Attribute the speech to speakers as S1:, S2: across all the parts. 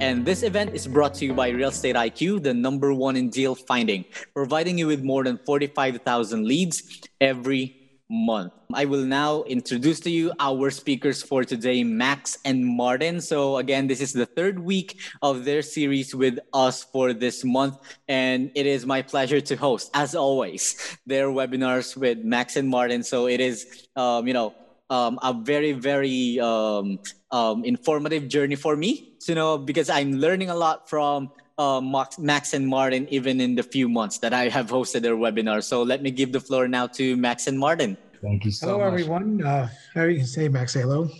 S1: And this event is brought to you by Real Estate IQ, the number one in deal finding, providing you with more than 45,000 leads every month. I will now introduce to you our speakers for today, Max and Martin. So, again, this is the third week of their series with us for this month. And it is my pleasure to host, as always, their webinars with Max and Martin. So, it is, um, you know, um, a very, very um, um, informative journey for me, you know, because I'm learning a lot from uh, Max and Martin, even in the few months that I have hosted their webinar. So let me give the floor now to Max and Martin.
S2: Thank you so
S3: hello,
S2: much.
S3: everyone. Uh, how you say, Max? Hello.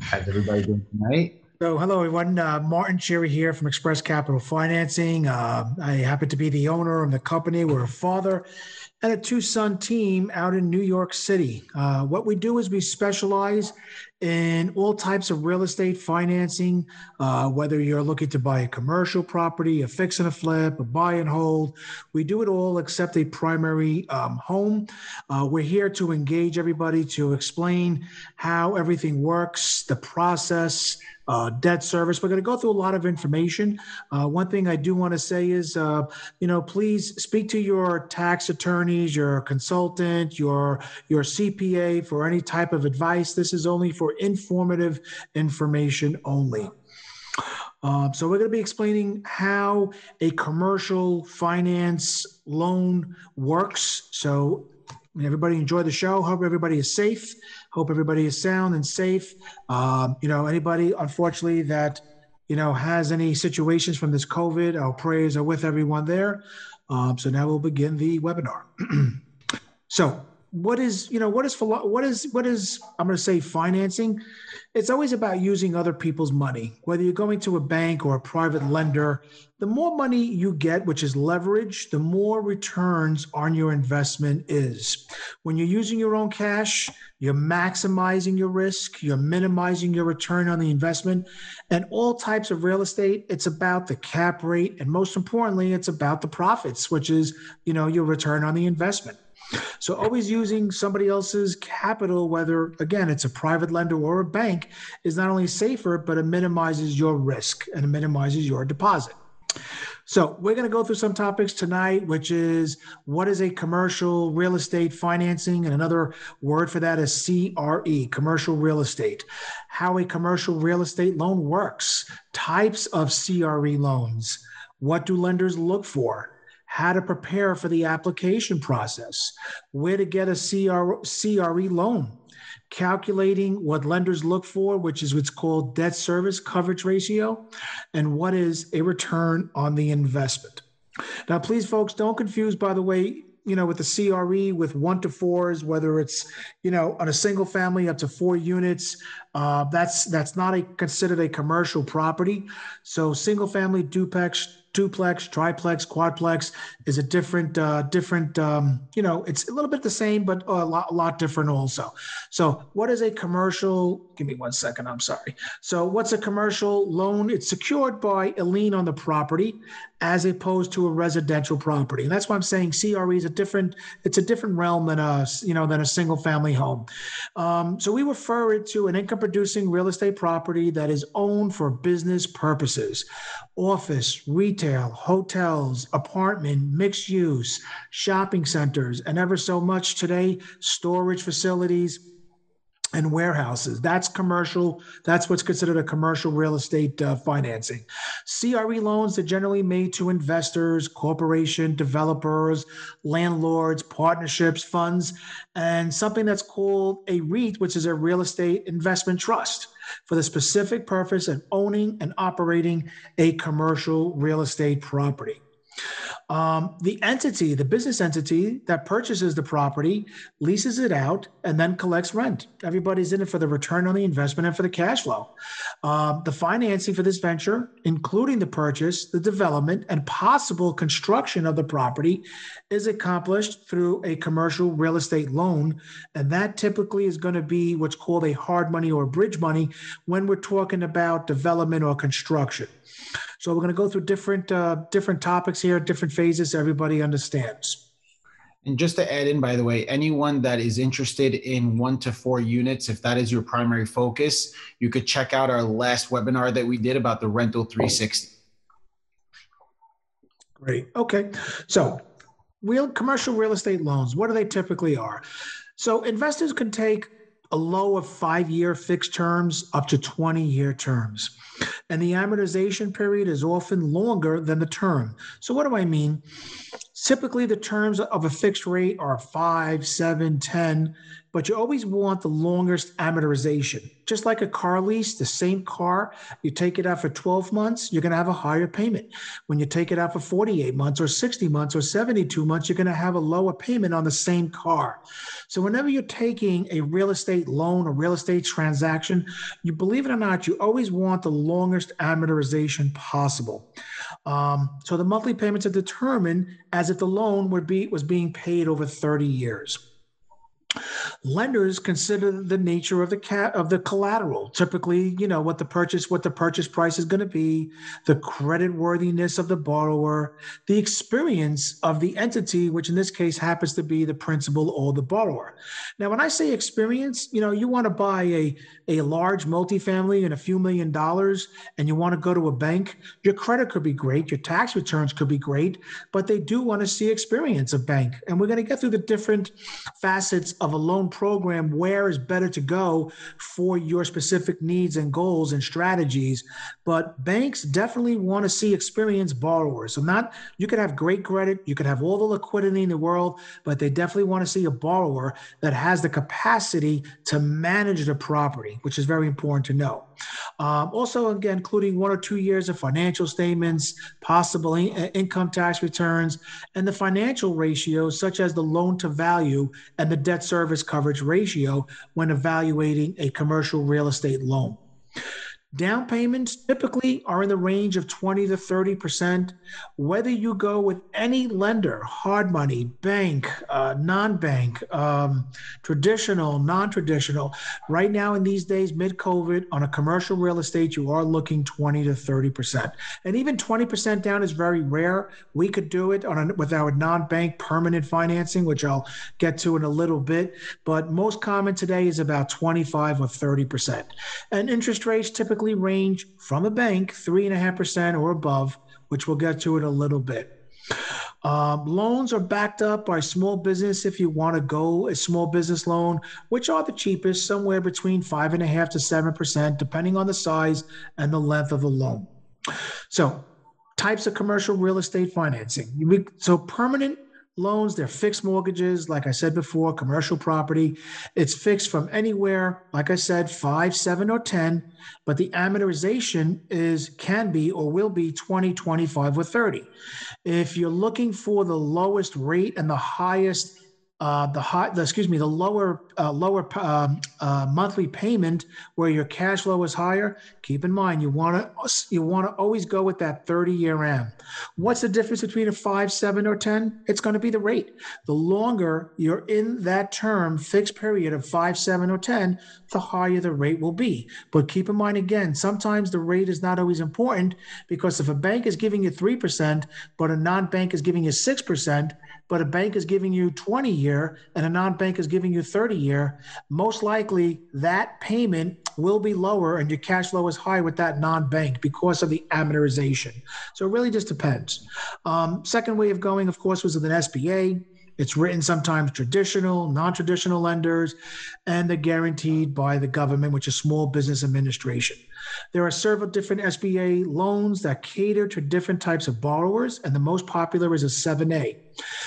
S2: How's everybody doing tonight?
S3: So, hello, everyone. Uh, Martin Cherry here from Express Capital Financing. Uh, I happen to be the owner of the company. We're a father and a two son team out in New York City. Uh, what we do is we specialize in all types of real estate financing, uh, whether you're looking to buy a commercial property, a fix and a flip, a buy and hold. We do it all except a primary um, home. Uh, we're here to engage everybody to explain how everything works, the process uh, debt service. We're going to go through a lot of information. Uh, one thing I do want to say is, uh, you know, please speak to your tax attorneys, your consultant, your your CPA for any type of advice. This is only for informative information only. Um, so we're going to be explaining how a commercial finance loan works. So everybody enjoy the show. Hope everybody is safe. Hope everybody is sound and safe. Um, you know, anybody, unfortunately, that you know has any situations from this COVID, our prayers are with everyone there. Um, so now we'll begin the webinar. so what is you know what is what is what is i'm going to say financing? It's always about using other people's money. Whether you're going to a bank or a private lender the more money you get which is leverage the more returns on your investment is. When you're using your own cash you're maximizing your risk you're minimizing your return on the investment and all types of real estate it's about the cap rate and most importantly it's about the profits which is you know your return on the investment so always using somebody else's capital, whether again it's a private lender or a bank, is not only safer, but it minimizes your risk and it minimizes your deposit. So we're going to go through some topics tonight, which is what is a commercial real estate financing, and another word for that is CRE, commercial real estate. How a commercial real estate loan works, types of CRE loans, what do lenders look for? How to prepare for the application process, where to get a CR, CRE loan, calculating what lenders look for, which is what's called debt service coverage ratio, and what is a return on the investment. Now, please, folks, don't confuse, by the way, you know, with the CRE with one to fours, whether it's, you know, on a single family up to four units, uh, that's that's not a considered a commercial property. So single family duplex duplex, triplex, quadplex is a different, uh, different. Um, you know, it's a little bit the same, but a lot, a lot different also. So, what is a commercial? Give me one second. I'm sorry. So, what's a commercial loan? It's secured by a lien on the property, as opposed to a residential property, and that's why I'm saying CRE is a different. It's a different realm than a, you know, than a single family home. Um, so, we refer it to an income producing real estate property that is owned for business purposes, office, retail retail, hotels, apartment, mixed use, shopping centers, and ever so much today, storage facilities and warehouses. That's commercial. That's what's considered a commercial real estate uh, financing. CRE loans are generally made to investors, corporation, developers, landlords, partnerships, funds, and something that's called a REIT, which is a real estate investment trust for the specific purpose of owning and operating a commercial real estate property. Um, the entity, the business entity that purchases the property, leases it out, and then collects rent. Everybody's in it for the return on the investment and for the cash flow. Uh, the financing for this venture, including the purchase, the development, and possible construction of the property, is accomplished through a commercial real estate loan. And that typically is going to be what's called a hard money or bridge money when we're talking about development or construction. So we're going to go through different uh, different topics here, different phases, so everybody understands.
S2: And just to add in, by the way, anyone that is interested in one to four units, if that is your primary focus, you could check out our last webinar that we did about the rental 360.
S3: Great. Okay. So, real commercial real estate loans, what do they typically are? So, investors can take a low of five year fixed terms up to 20 year terms. And the amortization period is often longer than the term. So, what do I mean? Typically, the terms of a fixed rate are five, seven, 10, but you always want the longest amortization. Just like a car lease, the same car, you take it out for 12 months, you're going to have a higher payment. When you take it out for 48 months or 60 months or 72 months, you're going to have a lower payment on the same car. So, whenever you're taking a real estate loan, a real estate transaction, you believe it or not, you always want the longest amortization possible. Um, so, the monthly payments are determined as if the loan would be, was being paid over 30 years. Lenders consider the nature of the cat of the collateral. Typically, you know what the purchase what the purchase price is going to be, the credit worthiness of the borrower, the experience of the entity, which in this case happens to be the principal or the borrower. Now, when I say experience, you know, you want to buy a a large multifamily and a few million dollars, and you want to go to a bank. Your credit could be great, your tax returns could be great, but they do want to see experience of bank, and we're going to get through the different facets of a loan program where is better to go for your specific needs and goals and strategies. But banks definitely want to see experienced borrowers. So not you could have great credit, you could have all the liquidity in the world, but they definitely want to see a borrower that has the capacity to manage the property, which is very important to know. Um, also, again, including one or two years of financial statements, possible in- income tax returns, and the financial ratios, such as the loan to value and the debt service coverage ratio, when evaluating a commercial real estate loan. Down payments typically are in the range of 20 to 30%. Whether you go with any lender, hard money, bank, uh, non bank, um, traditional, non traditional, right now in these days, mid COVID, on a commercial real estate, you are looking 20 to 30%. And even 20% down is very rare. We could do it on a, with our non bank permanent financing, which I'll get to in a little bit. But most common today is about 25 or 30%. And interest rates typically typically range from a bank, 3.5% or above, which we'll get to in a little bit. Um, loans are backed up by small business if you want to go a small business loan, which are the cheapest, somewhere between 5.5 to 7%, depending on the size and the length of the loan. So, types of commercial real estate financing. So, permanent loans, they're fixed mortgages, like I said before, commercial property. It's fixed from anywhere, like I said, five, seven, or 10, but the amortization is can be or will be 20, 25, or 30. If you're looking for the lowest rate and the highest uh, the high, the, excuse me, the lower uh, lower um, uh, monthly payment where your cash flow is higher. Keep in mind, you want to you want to always go with that 30 year AM. What's the difference between a five, seven, or 10? It's going to be the rate. The longer you're in that term fixed period of five, seven, or 10, the higher the rate will be. But keep in mind again, sometimes the rate is not always important because if a bank is giving you three percent, but a non-bank is giving you six percent but a bank is giving you 20 year and a non-bank is giving you 30 year, most likely that payment will be lower and your cash flow is high with that non-bank because of the amortization. So it really just depends. Um, second way of going, of course, was with an SBA. It's written sometimes traditional, non traditional lenders, and they're guaranteed by the government, which is Small Business Administration. There are several different SBA loans that cater to different types of borrowers, and the most popular is a 7A.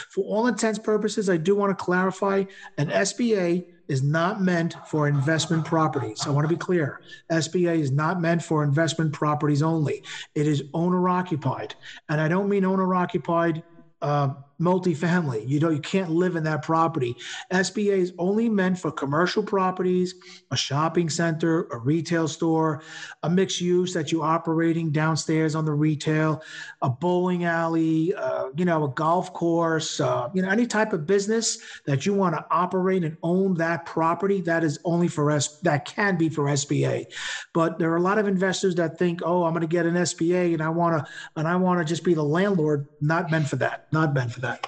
S3: For all intents purposes, I do want to clarify an SBA is not meant for investment properties. I want to be clear. SBA is not meant for investment properties only. It is owner occupied. And I don't mean owner occupied uh, multifamily. You know, you can't live in that property. SBA is only meant for commercial properties, a shopping center, a retail store, a mixed use that you're operating downstairs on the retail, a bowling alley, uh, you know, a golf course, uh, you know, any type of business that you want to operate and own that property. That is only for S. That can be for SBA, but there are a lot of investors that think, oh, I'm going to get an SBA and I want to and I want to just be the landlord. Not meant for that. Not meant for that that.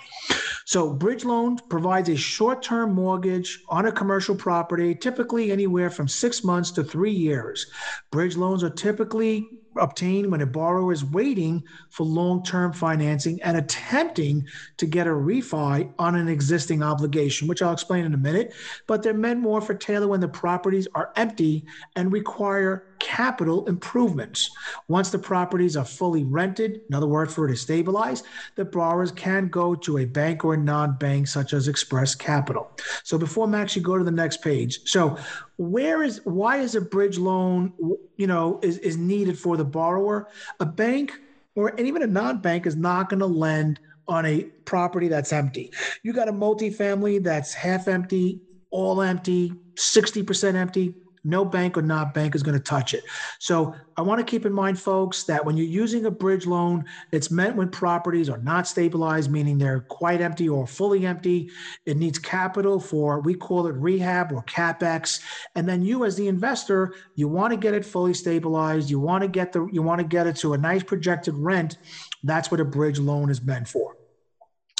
S3: So, bridge loan provides a short term mortgage on a commercial property, typically anywhere from six months to three years. Bridge loans are typically obtained when a borrower is waiting for long term financing and attempting to get a refi on an existing obligation, which I'll explain in a minute. But they're meant more for Taylor when the properties are empty and require capital improvements. Once the properties are fully rented, another word for it is stabilized, the borrowers can go to a bank or a non-bank such as Express Capital. So before Max, you go to the next page. So where is why is a bridge loan, you know, is, is needed for the borrower? A bank or even a non-bank is not going to lend on a property that's empty. You got a multifamily that's half empty, all empty, 60% empty no bank or not bank is going to touch it. So I want to keep in mind, folks, that when you're using a bridge loan, it's meant when properties are not stabilized, meaning they're quite empty or fully empty. It needs capital for, we call it rehab or capex. And then you, as the investor, you want to get it fully stabilized. You want to get the, you want to get it to a nice projected rent. That's what a bridge loan is meant for.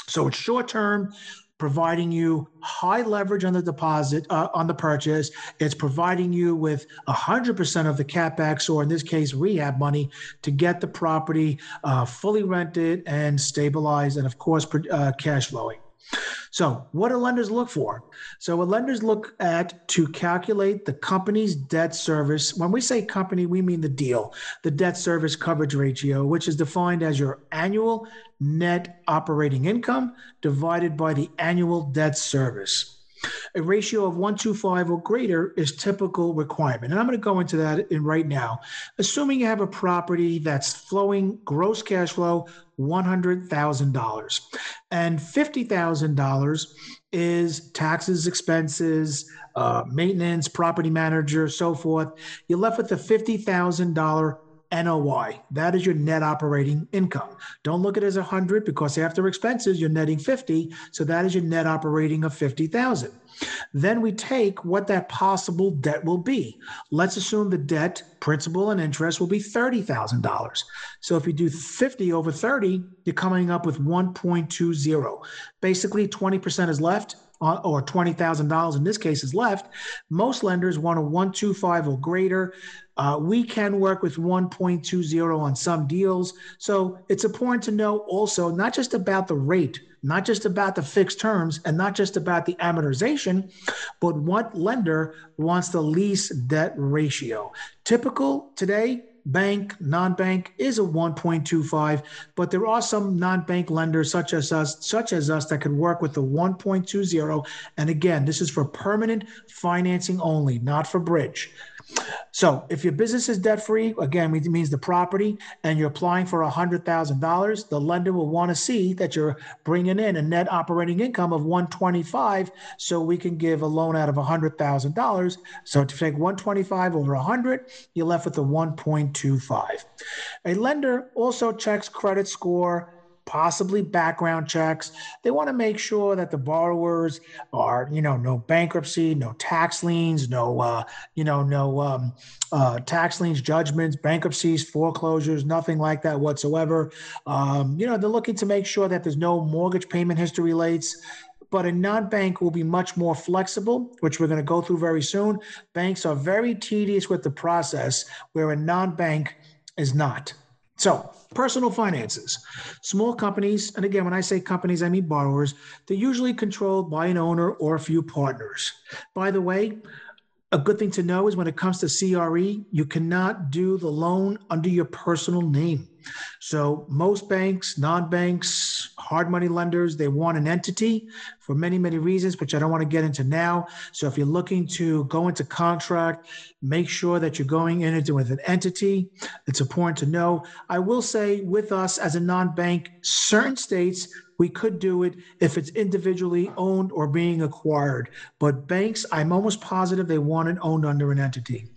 S3: So it's short term providing you high leverage on the deposit uh, on the purchase. It's providing you with 100% of the capex, or in this case, rehab money, to get the property uh, fully rented and stabilized, and of course, uh, cash flowing. So, what do lenders look for? So, what lenders look at to calculate the company's debt service. When we say company, we mean the deal, the debt service coverage ratio, which is defined as your annual net operating income divided by the annual debt service. A ratio of 125 or greater is typical requirement. And I'm going to go into that in right now. Assuming you have a property that's flowing gross cash flow $100,000 and $50,000 is taxes, expenses, uh, maintenance, property manager, so forth. You're left with a $50,000 NOI. That is your net operating income. Don't look at it as 100 because after expenses, you're netting 50. So that is your net operating of 50,000. Then we take what that possible debt will be. Let's assume the debt, principal, and interest will be $30,000. So if you do 50 over 30, you're coming up with 1.20. Basically, 20% is left uh, or $20,000 in this case is left. Most lenders want a 125 or greater. Uh, we can work with 1.20 on some deals. So it's important to know also not just about the rate, not just about the fixed terms, and not just about the amortization, but what lender wants the lease debt ratio. Typical today, bank, non-bank is a 1.25, but there are some non-bank lenders such as us, such as us that could work with the 1.20. And again, this is for permanent financing only, not for bridge. So if your business is debt free, again, it means the property, and you're applying for $100,000, the lender will want to see that you're bringing in a net operating income of 125 so we can give a loan out of $100,000. So to take 125 over 100, you're left with a 1.25. A lender also checks credit score possibly background checks. They want to make sure that the borrowers are, you know, no bankruptcy, no tax liens, no, uh, you know, no um, uh, tax liens, judgments, bankruptcies, foreclosures, nothing like that whatsoever. Um, you know, they're looking to make sure that there's no mortgage payment history relates but a non-bank will be much more flexible, which we're going to go through very soon. Banks are very tedious with the process, where a non-bank is not. So, personal finances. Small companies, and again, when I say companies, I mean borrowers, they're usually controlled by an owner or a few partners. By the way, a good thing to know is when it comes to CRE, you cannot do the loan under your personal name. So most banks, non-banks, hard money lenders, they want an entity for many, many reasons, which I don't want to get into now. So if you're looking to go into contract, make sure that you're going into with an entity. It's important to know. I will say with us as a non-bank, certain states we could do it if it's individually owned or being acquired. But banks, I'm almost positive they want it owned under an entity.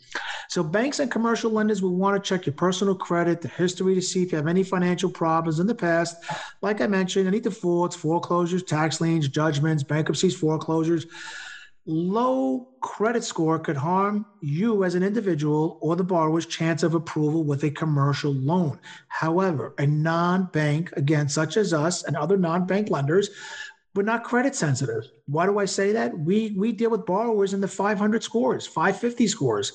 S3: So banks and commercial lenders will want to check your personal credit, the history to see if you have any financial problems in the past. Like I mentioned, any defaults, foreclosures, tax liens, judgments, bankruptcies, foreclosures. Low credit score could harm you as an individual or the borrower's chance of approval with a commercial loan. However, a non bank, again, such as us and other non bank lenders, we're not credit sensitive. Why do I say that? We we deal with borrowers in the 500 scores, 550 scores.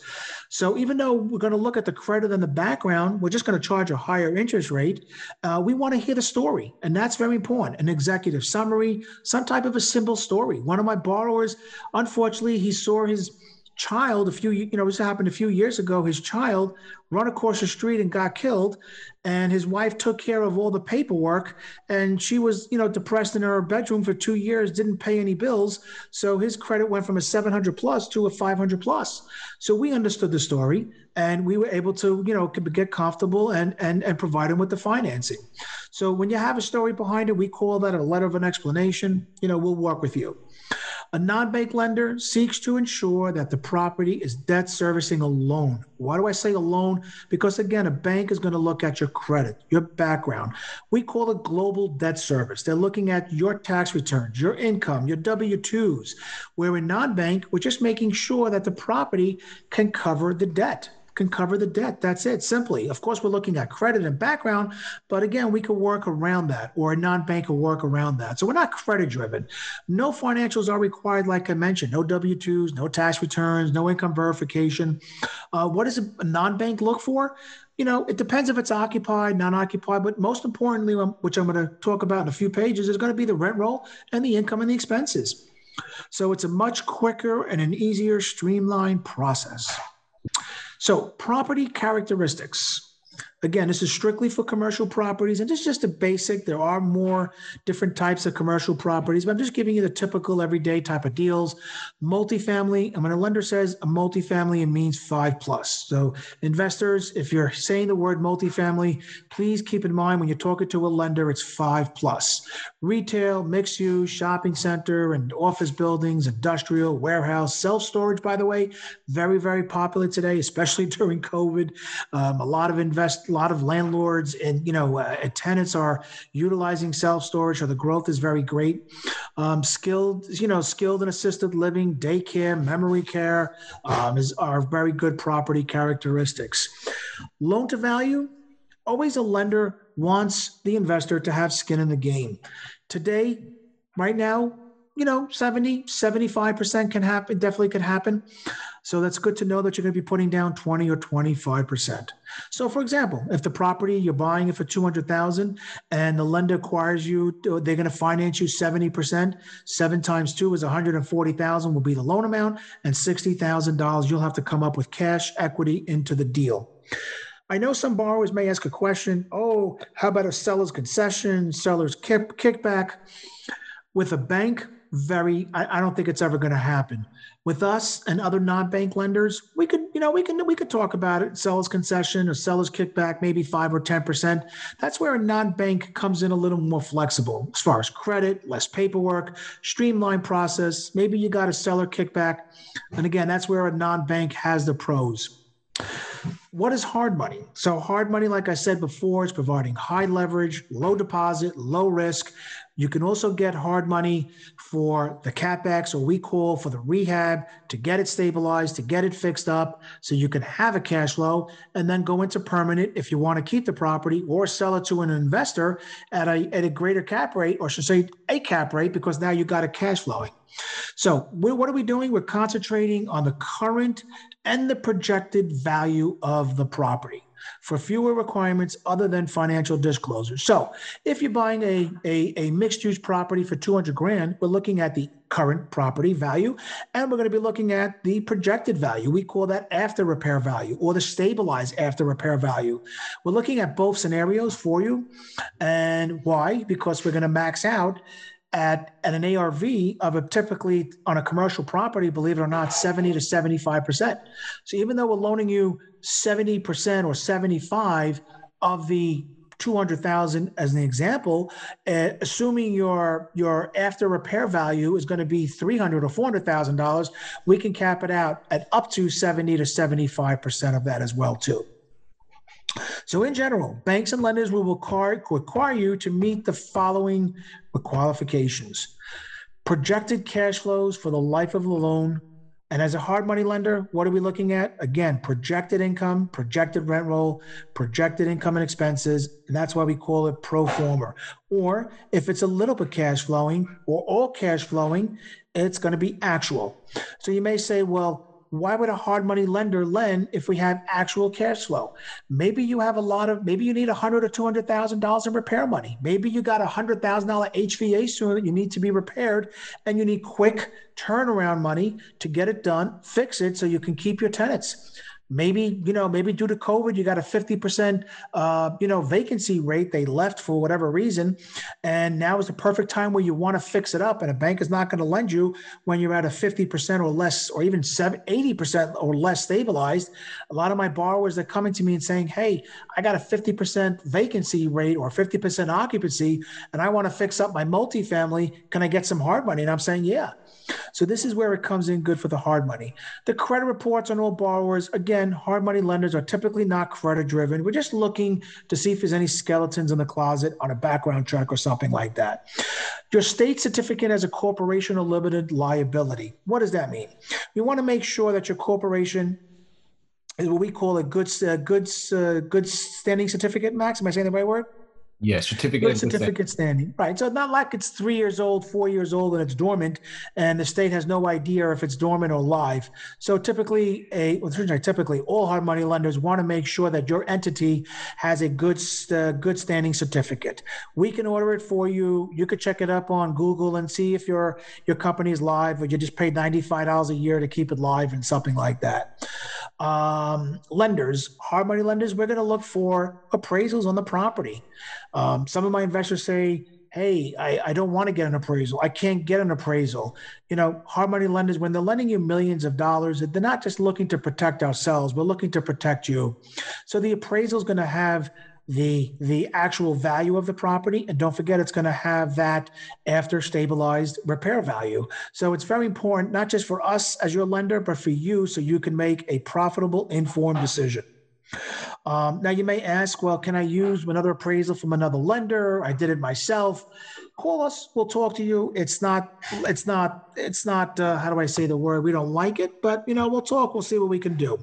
S3: So even though we're going to look at the credit in the background, we're just going to charge a higher interest rate. Uh, we want to hear the story, and that's very important. An executive summary, some type of a simple story. One of my borrowers, unfortunately, he saw his child a few you know this happened a few years ago his child run across the street and got killed and his wife took care of all the paperwork and she was you know depressed in her bedroom for two years didn't pay any bills so his credit went from a 700 plus to a 500 plus. So we understood the story and we were able to you know get comfortable and and and provide him with the financing. So when you have a story behind it we call that a letter of an explanation. You know we'll work with you a non bank lender seeks to ensure that the property is debt servicing a loan. Why do I say a loan? Because again, a bank is going to look at your credit, your background. We call it global debt service. They're looking at your tax returns, your income, your W 2s. Where in non bank, we're just making sure that the property can cover the debt can cover the debt. That's it, simply. Of course, we're looking at credit and background, but again, we can work around that, or a non bank will work around that. So we're not credit driven. No financials are required, like I mentioned no W 2s, no tax returns, no income verification. Uh, what does a non bank look for? You know, it depends if it's occupied, non occupied, but most importantly, um, which I'm going to talk about in a few pages, is going to be the rent roll and the income and the expenses. So it's a much quicker and an easier, streamlined process. So, property characteristics. Again, this is strictly for commercial properties, and is just a basic. There are more different types of commercial properties, but I'm just giving you the typical everyday type of deals. Multifamily, and when a lender says a multifamily, it means five plus. So, investors, if you're saying the word multifamily, please keep in mind when you're talking to a lender, it's five plus. Retail, mixed use, shopping center, and office buildings, industrial, warehouse, self storage, by the way, very, very popular today, especially during COVID. Um, a lot of invest a lot of landlords and you know uh, tenants are utilizing self storage, or the growth is very great. Um, skilled, you know, skilled and assisted living, daycare, memory care um, is are very good property characteristics. Loan to value, always a lender wants the investor to have skin in the game. Today, right now, you know 70 75% can happen definitely could happen so that's good to know that you're going to be putting down 20 or 25% so for example if the property you're buying it for 200000 and the lender acquires you they're going to finance you 70% 7 times 2 is 140000 will be the loan amount and $60000 you'll have to come up with cash equity into the deal I know some borrowers may ask a question, oh, how about a seller's concession, seller's kick, kickback? With a bank, very I, I don't think it's ever going to happen. With us and other non-bank lenders we could you know we can we could talk about it seller's concession or seller's kickback maybe 5 or 10% that's where a non-bank comes in a little more flexible as far as credit less paperwork streamlined process. Maybe you got a seller kickback. And again that's where a non-bank has the pros. What is hard money? So, hard money, like I said before, is providing high leverage, low deposit, low risk, you can also get hard money for the capex, or we call for the rehab to get it stabilized, to get it fixed up, so you can have a cash flow and then go into permanent if you want to keep the property or sell it to an investor at a at a greater cap rate, or should say a cap rate, because now you got a cash flowing. So what are we doing? We're concentrating on the current and the projected value of the property for fewer requirements other than financial disclosures. So if you're buying a, a, a mixed use property for 200 grand, we're looking at the current property value and we're going to be looking at the projected value. We call that after repair value or the stabilized after repair value. We're looking at both scenarios for you. And why? Because we're going to max out at, at an ARV of a typically on a commercial property, believe it or not, 70 to 75%. So even though we're loaning you 70% or 75 of the 200,000 as an example, uh, assuming your your after repair value is going to be 300 or 400,000 dollars, we can cap it out at up to 70 to 75% of that as well too. So, in general, banks and lenders will require, you to meet the following qualifications projected cash flows for the life of the loan And as a hard money lender, what are we looking at? Again, projected income, projected rent roll, projected income and expenses. And that's why we call it pro forma. Or if it's a little bit cash flowing or all cash flowing, it's going to be actual. So you may say, well, why would a hard money lender lend if we have actual cash flow? Maybe you have a lot of, maybe you need a hundred or two hundred thousand dollars in repair money. Maybe you got a hundred thousand dollar HVAC unit that you need to be repaired, and you need quick turnaround money to get it done, fix it, so you can keep your tenants maybe you know maybe due to covid you got a 50% uh, you know vacancy rate they left for whatever reason. And now is the perfect time where you want to fix it up. And a bank is not going to lend you when you're at a 50% or less or even 80% or less stabilized. A lot of my borrowers are coming to me and saying hey i got a 50% vacancy rate or 50% occupancy and i want to fix up my multifamily. Can i get some hard money? And i'm saying yeah. So this is where it comes in good for the hard money. The credit reports on all borrowers, again, hard money lenders are typically not credit driven. We're just looking to see if there's any skeletons in the closet on a background check or something like that. Your state certificate as a corporation or limited liability. What does that mean? You want to make sure that your corporation is what we call a good, uh, good, uh, good standing certificate. Max, am I saying the right word?
S2: Yeah, certificate.
S3: Certificate standing. Right. So it's not like it's three years old, four years old, and it's dormant, and the state has no idea if it's dormant or live. So typically, a well, typically all hard money lenders want to make sure that your entity has a good uh, good standing certificate. We can order it for you. You could check it up on Google and see if your your company is live, or you just paid ninety five dollars a year to keep it live and something like that. Um, lenders, hard money lenders, we're going to look for appraisals on the property. Um, some of my investors say, hey, I, I don't want to get an appraisal. I can't get an appraisal. You know, hard money lenders, when they're lending you millions of dollars, they're not just looking to protect ourselves, we're looking to protect you. So the appraisal is going to have the the actual value of the property and don't forget it's going to have that after stabilized repair value so it's very important not just for us as your lender but for you so you can make a profitable informed decision um, now you may ask, well, can I use another appraisal from another lender? I did it myself. Call us. We'll talk to you. It's not. It's not. It's not. Uh, how do I say the word? We don't like it, but you know, we'll talk. We'll see what we can do.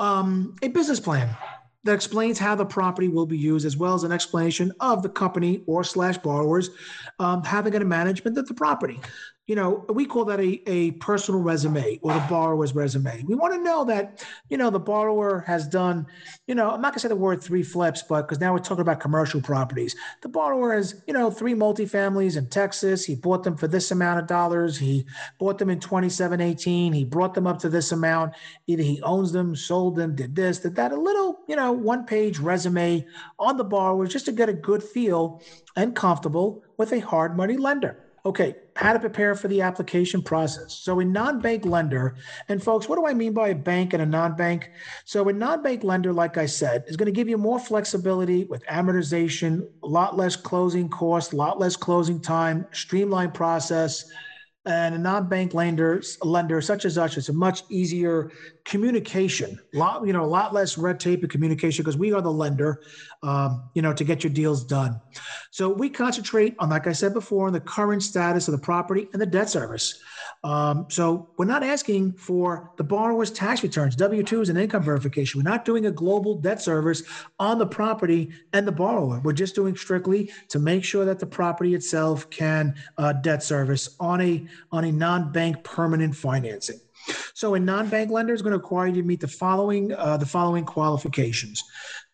S3: Um, a business plan that explains how the property will be used, as well as an explanation of the company or slash borrowers um, having a management of the property you know, we call that a, a personal resume or the borrower's resume. We want to know that, you know, the borrower has done, you know, I'm not gonna say the word three flips, but because now we're talking about commercial properties. The borrower has, you know, three multifamilies in Texas. He bought them for this amount of dollars. He bought them in 2718. He brought them up to this amount. Either he owns them, sold them, did this, did that. A little, you know, one page resume on the borrower just to get a good feel and comfortable with a hard money lender. Okay, how to prepare for the application process. So, a non bank lender, and folks, what do I mean by a bank and a non bank? So, a non bank lender, like I said, is going to give you more flexibility with amortization, a lot less closing costs, a lot less closing time, streamlined process and a non-bank lender, lender such as us, it's a much easier communication. Lot, you know, a lot less red tape and communication because we are the lender, um, you know, to get your deals done. So we concentrate on, like I said before, on the current status of the property and the debt service. Um, so we're not asking for the borrower's tax returns, W 2s, and income verification. We're not doing a global debt service on the property and the borrower. We're just doing strictly to make sure that the property itself can uh, debt service on a on a non-bank permanent financing. So a non-bank lender is going to require you to meet the following uh, the following qualifications.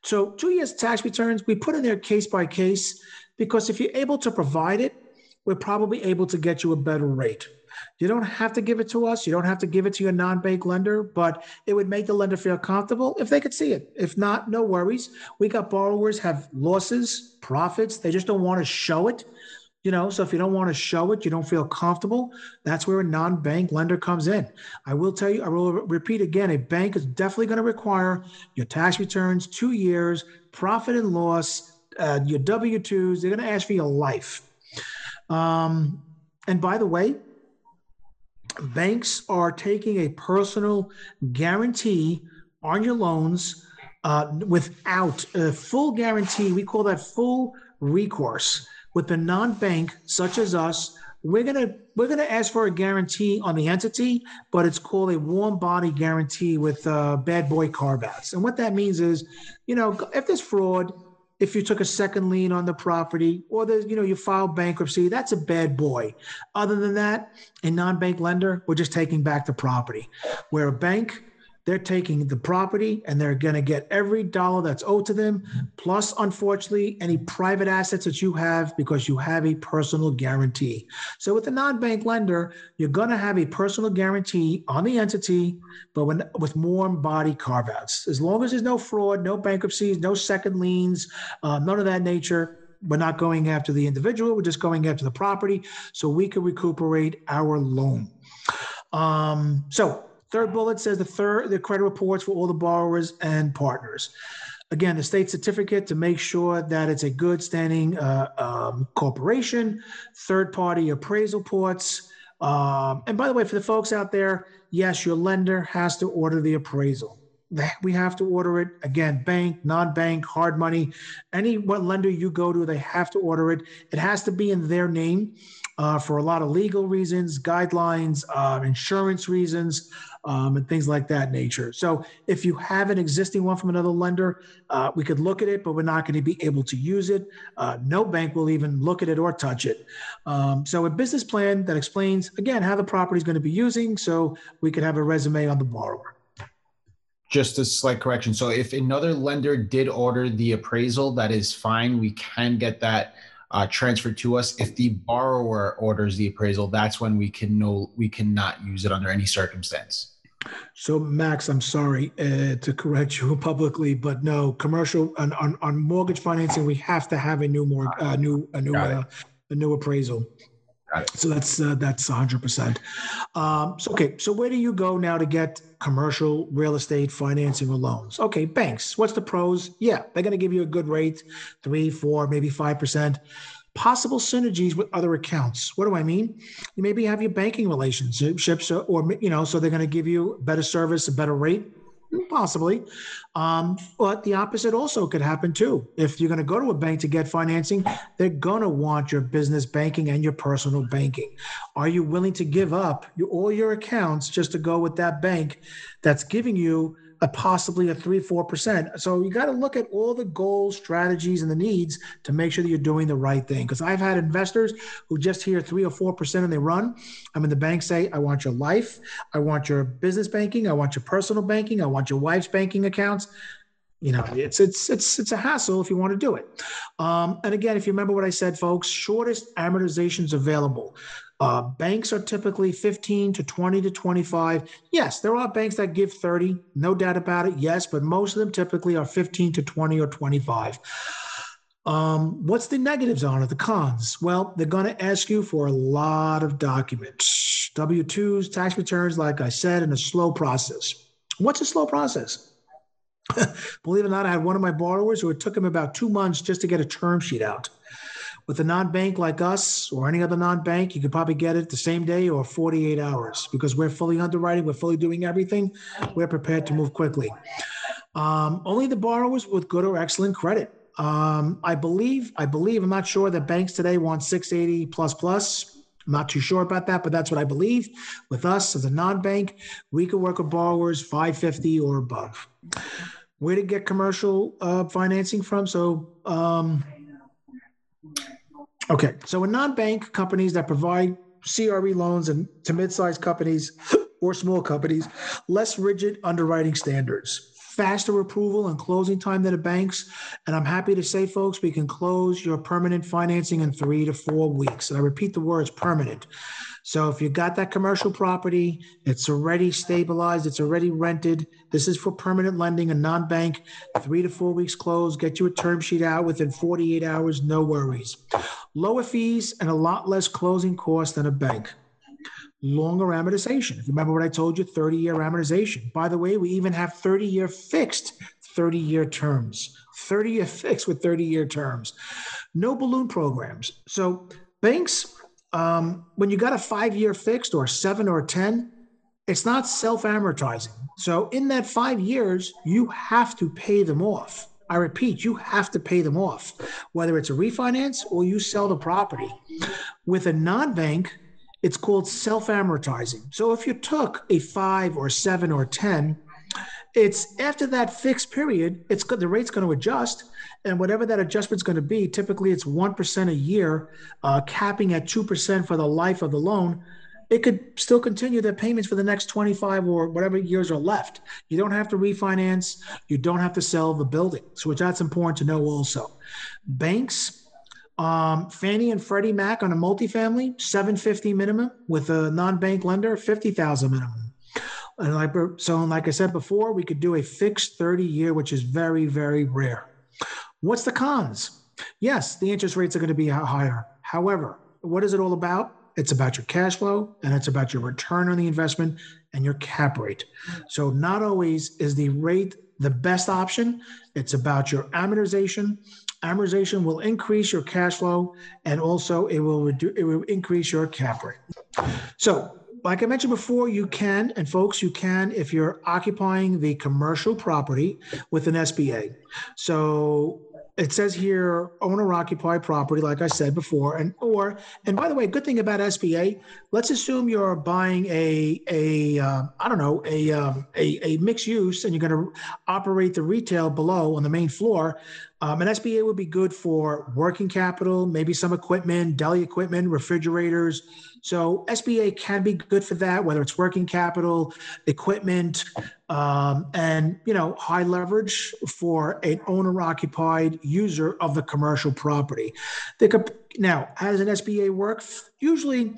S3: So two years tax returns, we put in there case by case because if you're able to provide it, we're probably able to get you a better rate. You don't have to give it to us. You don't have to give it to your non bank lender, but it would make the lender feel comfortable if they could see it. If not, no worries. We got borrowers have losses, profits. They just don't want to show it. You know, so if you don't want to show it, you don't feel comfortable, that's where a non bank lender comes in. I will tell you, I will repeat again a bank is definitely going to require your tax returns, two years, profit and loss, uh, your W 2s. They're going to ask for your life. Um, and by the way, banks are taking a personal guarantee on your loans uh, without a full guarantee. We call that full recourse. With the non bank, such as us, we're gonna we're gonna ask for a guarantee on the entity, but it's called a warm body guarantee with uh, bad boy carve outs. And what that means is, you know, if there's fraud, if you took a second lien on the property, or there's you know you filed bankruptcy, that's a bad boy. Other than that, a non-bank lender, we're just taking back the property. Where a bank they're taking the property and they're going to get every dollar that's owed to them, plus, unfortunately, any private assets that you have because you have a personal guarantee. So, with a non bank lender, you're going to have a personal guarantee on the entity, but when, with warm body carve outs. As long as there's no fraud, no bankruptcies, no second liens, uh, none of that nature, we're not going after the individual, we're just going after the property so we can recuperate our loan. Um, so, Third bullet says the third the credit reports for all the borrowers and partners. Again, the state certificate to make sure that it's a good standing uh, um, corporation. Third party appraisal reports. Um, and by the way, for the folks out there, yes, your lender has to order the appraisal. We have to order it again. Bank, non-bank, hard money, any what lender you go to, they have to order it. It has to be in their name uh, for a lot of legal reasons, guidelines, uh, insurance reasons, um, and things like that nature. So if you have an existing one from another lender, uh, we could look at it, but we're not going to be able to use it. Uh, no bank will even look at it or touch it. Um, so a business plan that explains again how the property is going to be using, so we could have a resume on the borrower
S2: just a slight correction. So if another lender did order the appraisal, that is fine. We can get that uh, transferred to us. If the borrower orders the appraisal, that's when we can know we cannot use it under any circumstance.
S3: So Max, I'm sorry uh, to correct you publicly, but no, commercial on, on, on mortgage financing, we have to have a new more uh, new a new uh, a new appraisal. So that's uh, that's 100. Um, percent So okay, so where do you go now to get commercial real estate financing or loans? Okay, banks. What's the pros? Yeah, they're going to give you a good rate, three, four, maybe five percent. Possible synergies with other accounts. What do I mean? You maybe have your banking relationships, or you know, so they're going to give you better service, a better rate Possibly. Um, but the opposite also could happen too. If you're going to go to a bank to get financing, they're going to want your business banking and your personal banking. Are you willing to give up your, all your accounts just to go with that bank that's giving you a possibly a three, four percent. So you got to look at all the goals, strategies, and the needs to make sure that you're doing the right thing. Because I've had investors who just hear three or four percent and they run. I mean, the bank say, I want your life, I want your business banking, I want your personal banking, I want your wife's banking accounts you know it's it's it's it's a hassle if you want to do it um, and again if you remember what i said folks shortest amortizations available uh, banks are typically 15 to 20 to 25. Yes, there are banks that give 30, no doubt about it. Yes, but most of them typically are 15 to 20 or 25. Um, what's the negatives on it, the cons? Well, they're going to ask you for a lot of documents, W 2s, tax returns, like I said, in a slow process. What's a slow process? Believe it or not, I had one of my borrowers who it took him about two months just to get a term sheet out. With a non-bank like us or any other non-bank, you could probably get it the same day or 48 hours because we're fully underwriting, we're fully doing everything. We're prepared to move quickly. Um, only the borrowers with good or excellent credit. Um, I believe, I believe, I'm not sure that banks today want 680 plus plus. I'm not too sure about that, but that's what I believe. With us as a non-bank, we could work with borrowers 550 or above. Where to get commercial uh, financing from? So um, Okay, so in non-bank companies that provide CRE loans and to mid-sized companies or small companies, less rigid underwriting standards, faster approval and closing time than the banks. And I'm happy to say, folks, we can close your permanent financing in three to four weeks. And I repeat the words permanent. So if you got that commercial property, it's already stabilized, it's already rented. This is for permanent lending, a non-bank, three to four weeks close, get you a term sheet out within 48 hours, no worries. Lower fees and a lot less closing costs than a bank. Longer amortization. If you remember what I told you, 30 year amortization. By the way, we even have 30 year fixed 30 year terms. 30 year fixed with 30 year terms. No balloon programs. So banks um, when you got a five year fixed or seven or 10, it's not self amortizing. So in that five years, you have to pay them off. I repeat, you have to pay them off, whether it's a refinance or you sell the property. With a non bank, it's called self amortizing. So if you took a five or seven or 10, it's after that fixed period, it's the rate's going to adjust. And whatever that adjustment's going to be, typically it's 1% a year, uh, capping at 2% for the life of the loan it could still continue their payments for the next 25 or whatever years are left. You don't have to refinance. You don't have to sell the building. So, which that's important to know also. Banks, um, Fannie and Freddie Mac on a multifamily, 750 minimum with a non-bank lender, 50,000 minimum. And like so, like I said before, we could do a fixed 30 year, which is very, very rare. What's the cons? Yes, the interest rates are going to be higher. However, what is it all about? It's about your cash flow and it's about your return on the investment and your cap rate. So, not always is the rate the best option. It's about your amortization. Amortization will increase your cash flow and also it will reduce it will increase your cap rate. So, like I mentioned before, you can, and folks, you can if you're occupying the commercial property with an SBA. So it says here owner occupied property like i said before and or and by the way good thing about sba let's assume you're buying a a uh, I don't know a, um, a a mixed use and you're going to operate the retail below on the main floor um, an sba would be good for working capital maybe some equipment deli equipment refrigerators so SBA can be good for that, whether it's working capital, equipment, um, and you know high leverage for an owner-occupied user of the commercial property. They now, how does an SBA work? Usually.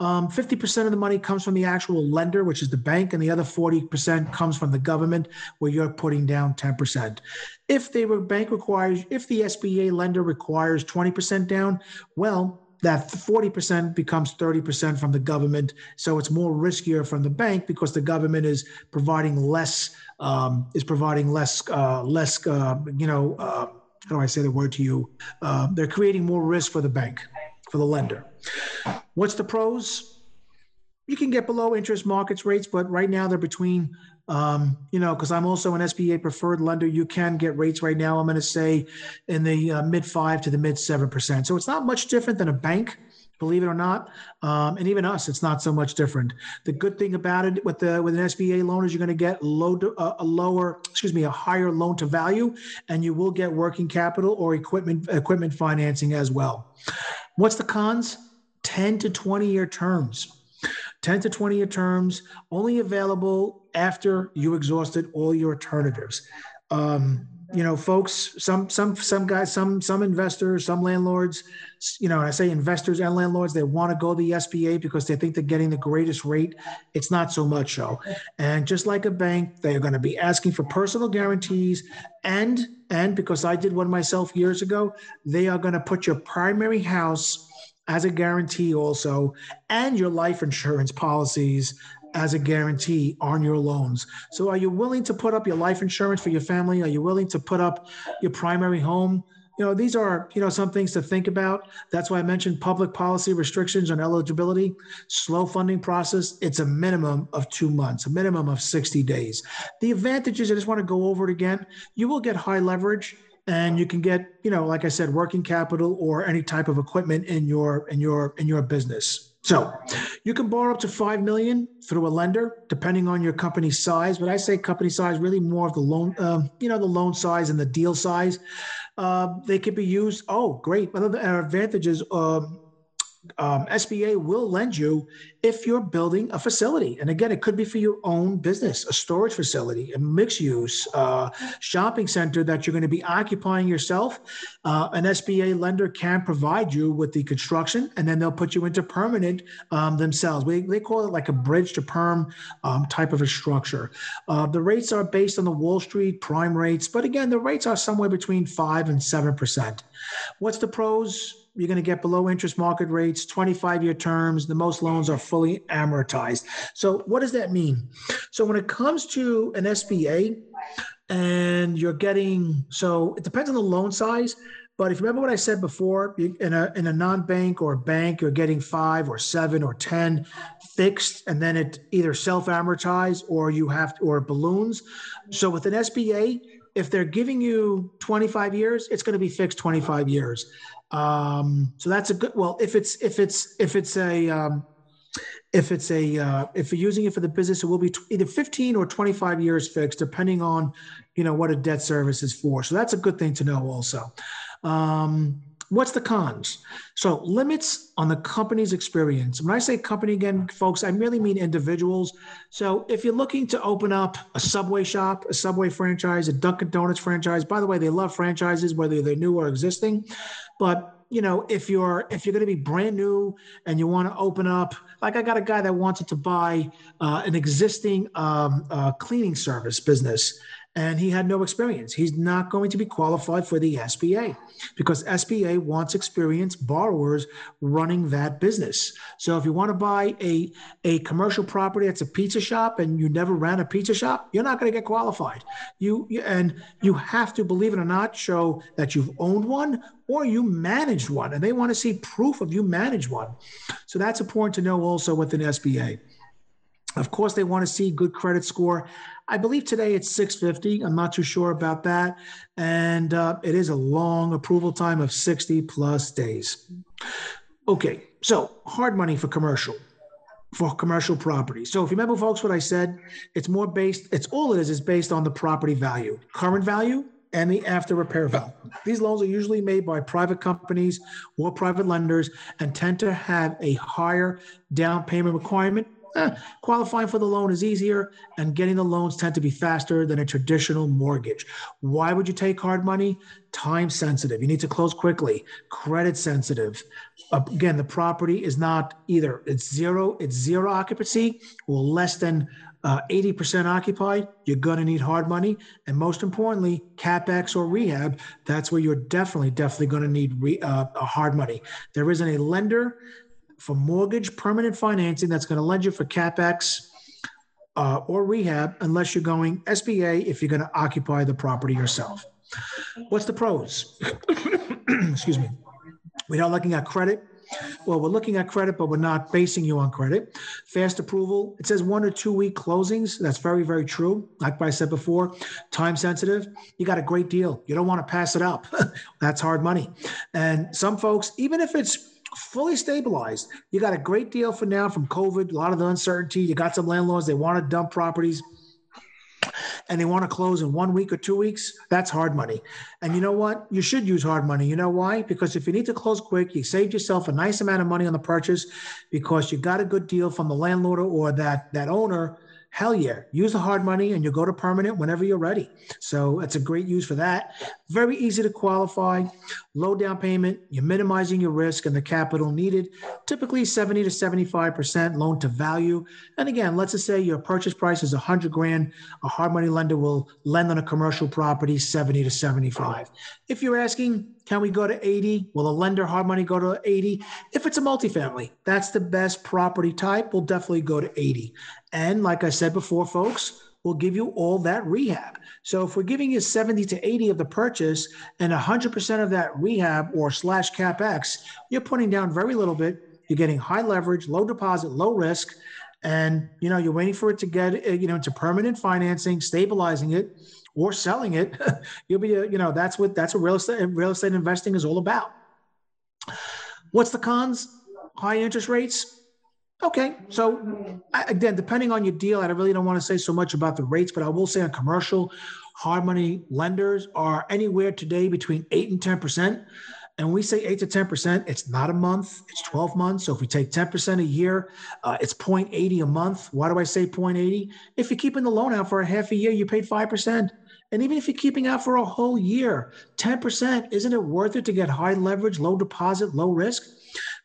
S3: Um, 50% of the money comes from the actual lender, which is the bank, and the other 40% comes from the government, where you're putting down 10%. If were bank requires, if the SBA lender requires 20% down, well, that 40% becomes 30% from the government. So it's more riskier from the bank because the government is providing less, um, is providing less, uh, less, uh, you know, uh, how do I say the word to you? Uh, they're creating more risk for the bank, for the lender. What's the pros? You can get below interest markets rates, but right now they're between um, you know, because I'm also an SBA preferred lender, you can get rates right now. I'm going to say in the uh, mid five to the mid seven percent. So it's not much different than a bank, believe it or not. Um, and even us, it's not so much different. The good thing about it with the with an SBA loan is you're going to get low to, uh, a lower, excuse me, a higher loan to value, and you will get working capital or equipment equipment financing as well. What's the cons? 10 to 20 year terms. 10 to 20 year terms, only available after you exhausted all your alternatives. Um, you know, folks, some some some guys, some some investors, some landlords, you know, I say investors and landlords, they want to go the SBA because they think they're getting the greatest rate. It's not so much so. And just like a bank, they're going to be asking for personal guarantees and and because I did one myself years ago, they are going to put your primary house as a guarantee also, and your life insurance policies as a guarantee on your loans. So, are you willing to put up your life insurance for your family? Are you willing to put up your primary home? You know, these are, you know, some things to think about. That's why I mentioned public policy restrictions on eligibility, slow funding process. It's a minimum of two months, a minimum of 60 days. The advantages, I just want to go over it again. You will get high leverage and you can get you know like i said working capital or any type of equipment in your in your in your business. So you can borrow up to 5 million through a lender depending on your company size. But i say company size really more of the loan um, you know the loan size and the deal size. Uh, they could be used oh great. Another advantages um, um, SBA will lend you if you're building a facility. And again, it could be for your own business, a storage facility, a mixed use, uh, shopping center that you're going to be occupying yourself. Uh, an SBA lender can provide you with the construction and then they'll put you into permanent um, themselves. We, they call it like a bridge to perm um, type of a structure. Uh, the rates are based on the Wall Street prime rates, but again, the rates are somewhere between 5 and 7%. What's the pros? You're going to get below interest market rates, 25 year terms. The most loans are fully amortized. So, what does that mean? So, when it comes to an SBA and you're getting, so it depends on the loan size. But if you remember what I said before, in a in a non-bank or bank, you're getting five or seven or ten fixed, and then it either self-amortize or you have or balloons. So with an SBA, if they're giving you 25 years, it's going to be fixed 25 years. Um, so that's a good. Well, if it's if it's if it's a um, if it's a uh, if you're using it for the business, it will be either 15 or 25 years fixed, depending on you know what a debt service is for. So that's a good thing to know also. Um, What's the cons? So limits on the company's experience. When I say company again, folks, I merely mean individuals. So if you're looking to open up a Subway shop, a Subway franchise, a Dunkin' Donuts franchise, by the way, they love franchises, whether they're new or existing. But you know, if you're if you're going to be brand new and you want to open up, like I got a guy that wanted to buy uh, an existing um, uh, cleaning service business, and he had no experience. He's not going to be qualified for the SBA because SBA wants experienced borrowers running that business. So if you want to buy a, a commercial property that's a pizza shop and you never ran a pizza shop, you're not going to get qualified. You, you and you have to believe it or not show that you've owned one or you managed one and they want to see proof of you managed one. So that's important to know also with an SBA. Of course, they want to see good credit score. I believe today it's 650. I'm not too sure about that. And uh, it is a long approval time of 60 plus days. Okay, so hard money for commercial, for commercial property. So if you remember, folks, what I said, it's more based, it's all it is, is based on the property value, current value, and the after repair value. These loans are usually made by private companies or private lenders and tend to have a higher down payment requirement eh, qualifying for the loan is easier and getting the loans tend to be faster than a traditional mortgage. Why would you take hard money? Time sensitive. You need to close quickly. Credit sensitive. Again, the property is not either it's zero, it's zero occupancy or less than uh, 80% occupied, you're going to need hard money. And most importantly, CapEx or rehab, that's where you're definitely, definitely going to need re, uh, hard money. There isn't a lender for mortgage permanent financing that's going to lend you for capex uh, or rehab unless you're going SBA if you're going to occupy the property yourself. What's the pros? Excuse me. We're not looking at credit. Well, we're looking at credit, but we're not basing you on credit. Fast approval. It says one or two week closings. That's very, very true. Like I said before, time sensitive. You got a great deal. You don't want to pass it up. That's hard money. And some folks, even if it's fully stabilized. You got a great deal for now from COVID, a lot of the uncertainty. You got some landlords, they want to dump properties and they want to close in one week or two weeks, that's hard money. And you know what? You should use hard money. You know why? Because if you need to close quick, you saved yourself a nice amount of money on the purchase because you got a good deal from the landlord or that that owner hell yeah, use the hard money and you'll go to permanent whenever you're ready. So it's a great use for that. Very easy to qualify, low down payment, you're minimizing your risk and the capital needed, typically 70 to 75% loan to value. And again, let's just say your purchase price is 100 grand, a hard money lender will lend on a commercial property 70 to 75. If you're asking, can we go to 80? Will the lender hard money go to 80? If it's a multifamily, that's the best property type, we'll definitely go to 80. And like I said before, folks, we'll give you all that rehab. So if we're giving you 70 to 80 of the purchase and 100% of that rehab or slash capex, you're putting down very little bit. You're getting high leverage, low deposit, low risk, and you know you're waiting for it to get uh, you know into permanent financing, stabilizing it or selling it, you'll be, a, you know, that's what that's what real estate real estate investing is all about. What's the cons? High interest rates. Okay, so again, depending on your deal, I really don't want to say so much about the rates, but I will say on commercial, hard money lenders are anywhere today between eight and ten percent. And we say eight to 10%, it's not a month, it's 12 months. So if we take 10% a year, uh, it's 0.80 a month. Why do I say 0.80? If you're keeping the loan out for a half a year, you paid 5%. And even if you're keeping out for a whole year, 10%, isn't it worth it to get high leverage, low deposit, low risk?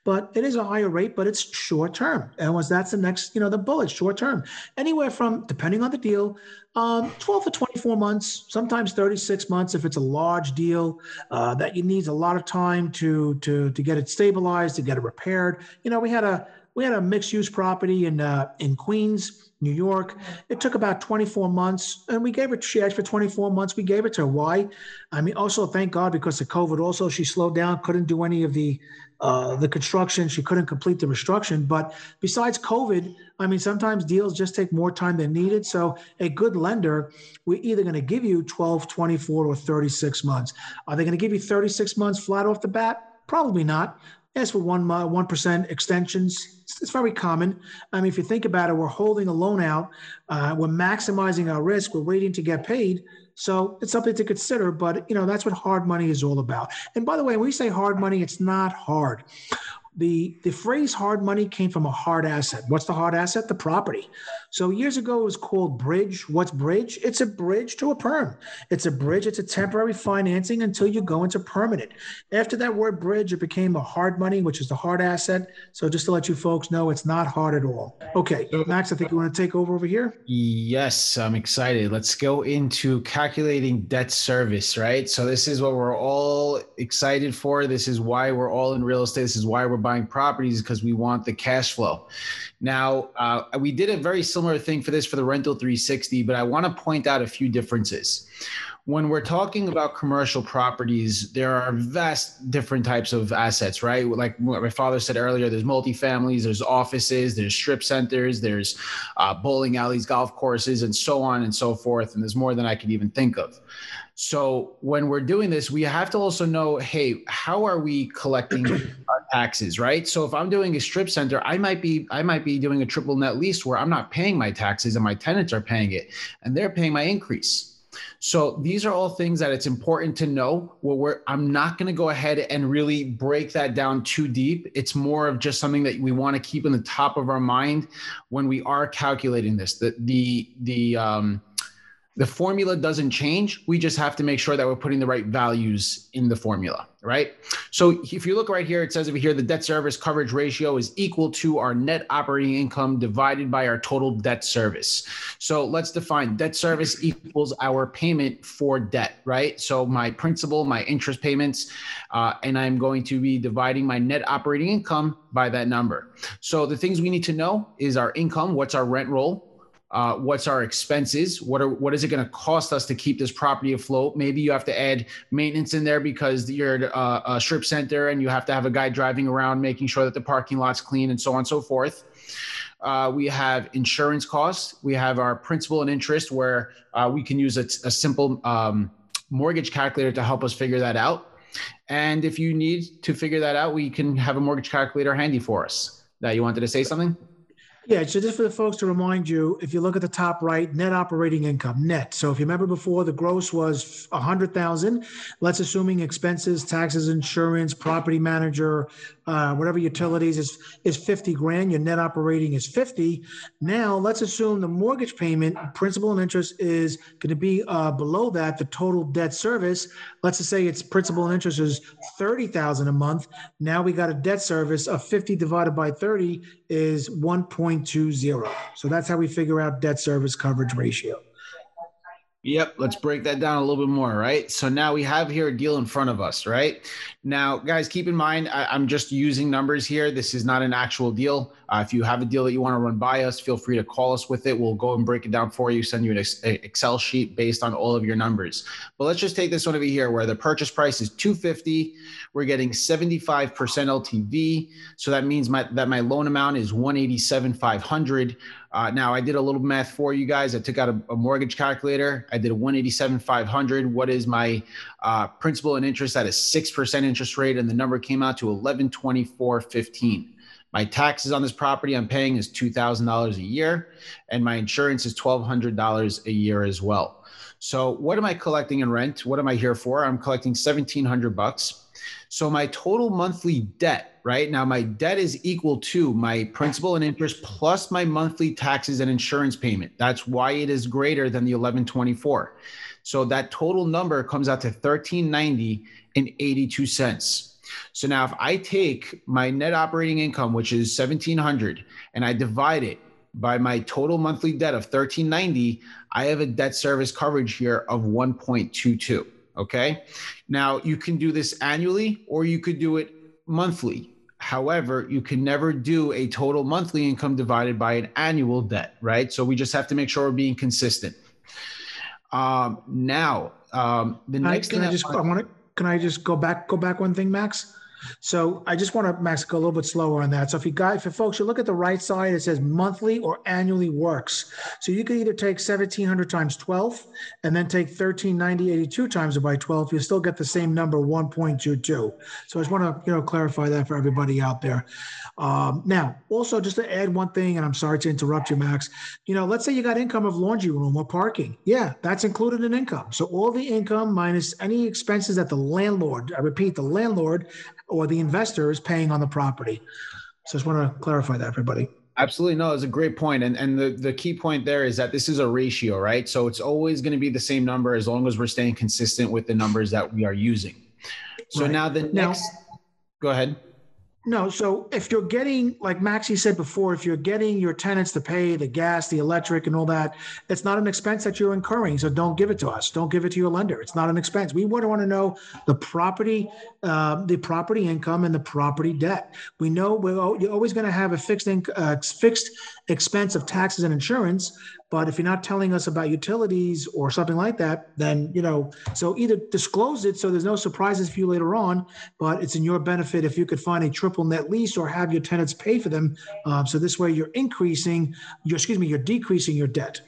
S3: But it is a higher rate, but it's short term. And once that's the next, you know, the bullet, short term. Anywhere from, depending on the deal, um, 12 to 24 months, sometimes 36 months if it's a large deal uh, that you needs a lot of time to to to get it stabilized, to get it repaired. You know, we had a we had a mixed use property in uh, in Queens New York. It took about 24 months, and we gave it. She asked for 24 months. We gave it to her. Why? I mean, also thank God because of COVID. Also, she slowed down, couldn't do any of the uh, the construction. She couldn't complete the construction. But besides COVID, I mean, sometimes deals just take more time than needed. So a good lender, we're either going to give you 12, 24, or 36 months. Are they going to give you 36 months flat off the bat? Probably not. As for one one percent extensions, it's very common. I mean, if you think about it, we're holding a loan out, uh, we're maximizing our risk, we're waiting to get paid. So it's something to consider. But you know, that's what hard money is all about. And by the way, when we say hard money, it's not hard the the phrase hard money came from a hard asset. What's the hard asset? The property. So years ago it was called bridge. What's bridge? It's a bridge to a perm. It's a bridge. It's a temporary financing until you go into permanent. After that word bridge, it became a hard money, which is the hard asset. So just to let you folks know, it's not hard at all. Okay, Max, I think you want to take over over here.
S2: Yes, I'm excited. Let's go into calculating debt service. Right. So this is what we're all excited for. This is why we're all in real estate. This is why we're buying properties because we want the cash flow. Now, uh, we did a very similar thing for this for the rental 360, but I want to point out a few differences. When we're talking about commercial properties, there are vast different types of assets, right? Like what my father said earlier, there's multifamilies, there's offices, there's strip centers, there's uh, bowling alleys, golf courses, and so on and so forth. And there's more than I could even think of. So when we're doing this, we have to also know, hey, how are we collecting our taxes, right? So if I'm doing a strip center, I might be I might be doing a triple net lease where I'm not paying my taxes and my tenants are paying it, and they're paying my increase. So these are all things that it's important to know. Where we're, I'm not going to go ahead and really break that down too deep. It's more of just something that we want to keep in the top of our mind when we are calculating this. The the the um, the formula doesn't change. We just have to make sure that we're putting the right values in the formula, right? So if you look right here, it says over here the debt service coverage ratio is equal to our net operating income divided by our total debt service. So let's define debt service equals our payment for debt, right? So my principal, my interest payments, uh, and I'm going to be dividing my net operating income by that number. So the things we need to know is our income, what's our rent roll, uh, what's our expenses? What are what is it going to cost us to keep this property afloat? Maybe you have to add maintenance in there because you're a strip center and you have to have a guy driving around making sure that the parking lot's clean and so on and so forth. Uh, we have insurance costs. We have our principal and interest where uh, we can use a, a simple um, mortgage calculator to help us figure that out. And if you need to figure that out we can have a mortgage calculator handy for us. That you wanted to say something
S3: yeah, so just for the folks to remind you, if you look at the top right, net operating income, net. So if you remember before, the gross was a hundred thousand. Let's assuming expenses, taxes, insurance, property manager, uh, whatever utilities is is fifty grand. Your net operating is fifty. Now let's assume the mortgage payment, principal and interest, is going to be uh, below that. The total debt service. Let's just say its principal and interest is thirty thousand a month. Now we got a debt service of fifty divided by thirty is 1.20 So that's how we figure out debt service coverage ratio.
S2: Yep, let's break that down a little bit more, right? So now we have here a deal in front of us, right? Now, guys, keep in mind, I, am just using numbers here. This is not an actual deal. Uh, if you have a deal that you want to run by us, feel free to call us with it. We'll go and break it down for you, send you an Excel sheet based on all of your numbers. But let's just take this one over here where the purchase price is 250. We're getting 75% LTV. So that means my, that my loan amount is 187, 500. Uh, now I did a little math for you guys. I took out a, a mortgage calculator. I did a 187, 500. What is my uh, principal and interest at a 6% interest rate? And the number came out to 1124.15. My taxes on this property I'm paying is $2,000 a year, and my insurance is $1,200 a year as well. So what am I collecting in rent? What am I here for? I'm collecting 1700 bucks. So my total monthly debt, right now, my debt is equal to my principal and interest plus my monthly taxes and insurance payment. That's why it is greater than the 1124. So that total number comes out to 1390 and 82 cents. So now if I take my net operating income, which is 1700, and I divide it by my total monthly debt of 1390, I have a debt service coverage here of 1.22. Okay. Now you can do this annually or you could do it monthly. However, you can never do a total monthly income divided by an annual debt, right? So we just have to make sure we're being consistent. Um, now, um, the next
S3: I,
S2: thing
S3: I just I want to can I just go back go back one thing, Max? So I just want to, Max, go a little bit slower on that. So if you guys, if folks, you look at the right side, it says monthly or annually works. So you could either take 1700 times 12 and then take 1390, 82 times it by 12. You still get the same number, 1.22. So I just want to, you know, clarify that for everybody out there. Um, now, also just to add one thing, and I'm sorry to interrupt you, Max. You know, let's say you got income of laundry room or parking. Yeah, that's included in income. So all the income minus any expenses that the landlord, I repeat, the landlord or the investor is paying on the property. So I just want to clarify that, everybody.
S2: Absolutely. No, it's a great point. And and the, the key point there is that this is a ratio, right? So it's always going to be the same number as long as we're staying consistent with the numbers that we are using. So right. now the next now, go ahead.
S3: No, so if you're getting, like Maxie said before, if you're getting your tenants to pay the gas, the electric, and all that, it's not an expense that you're incurring. So don't give it to us. Don't give it to your lender. It's not an expense. We want to want to know the property, uh, the property income, and the property debt. We know we're you're always going to have a fixed inc- uh, fixed expense of taxes and insurance, but if you're not telling us about utilities or something like that, then, you know, so either disclose it so there's no surprises for you later on, but it's in your benefit if you could find a triple net lease or have your tenants pay for them. Um, so this way you're increasing, your, excuse me, you're decreasing your debt.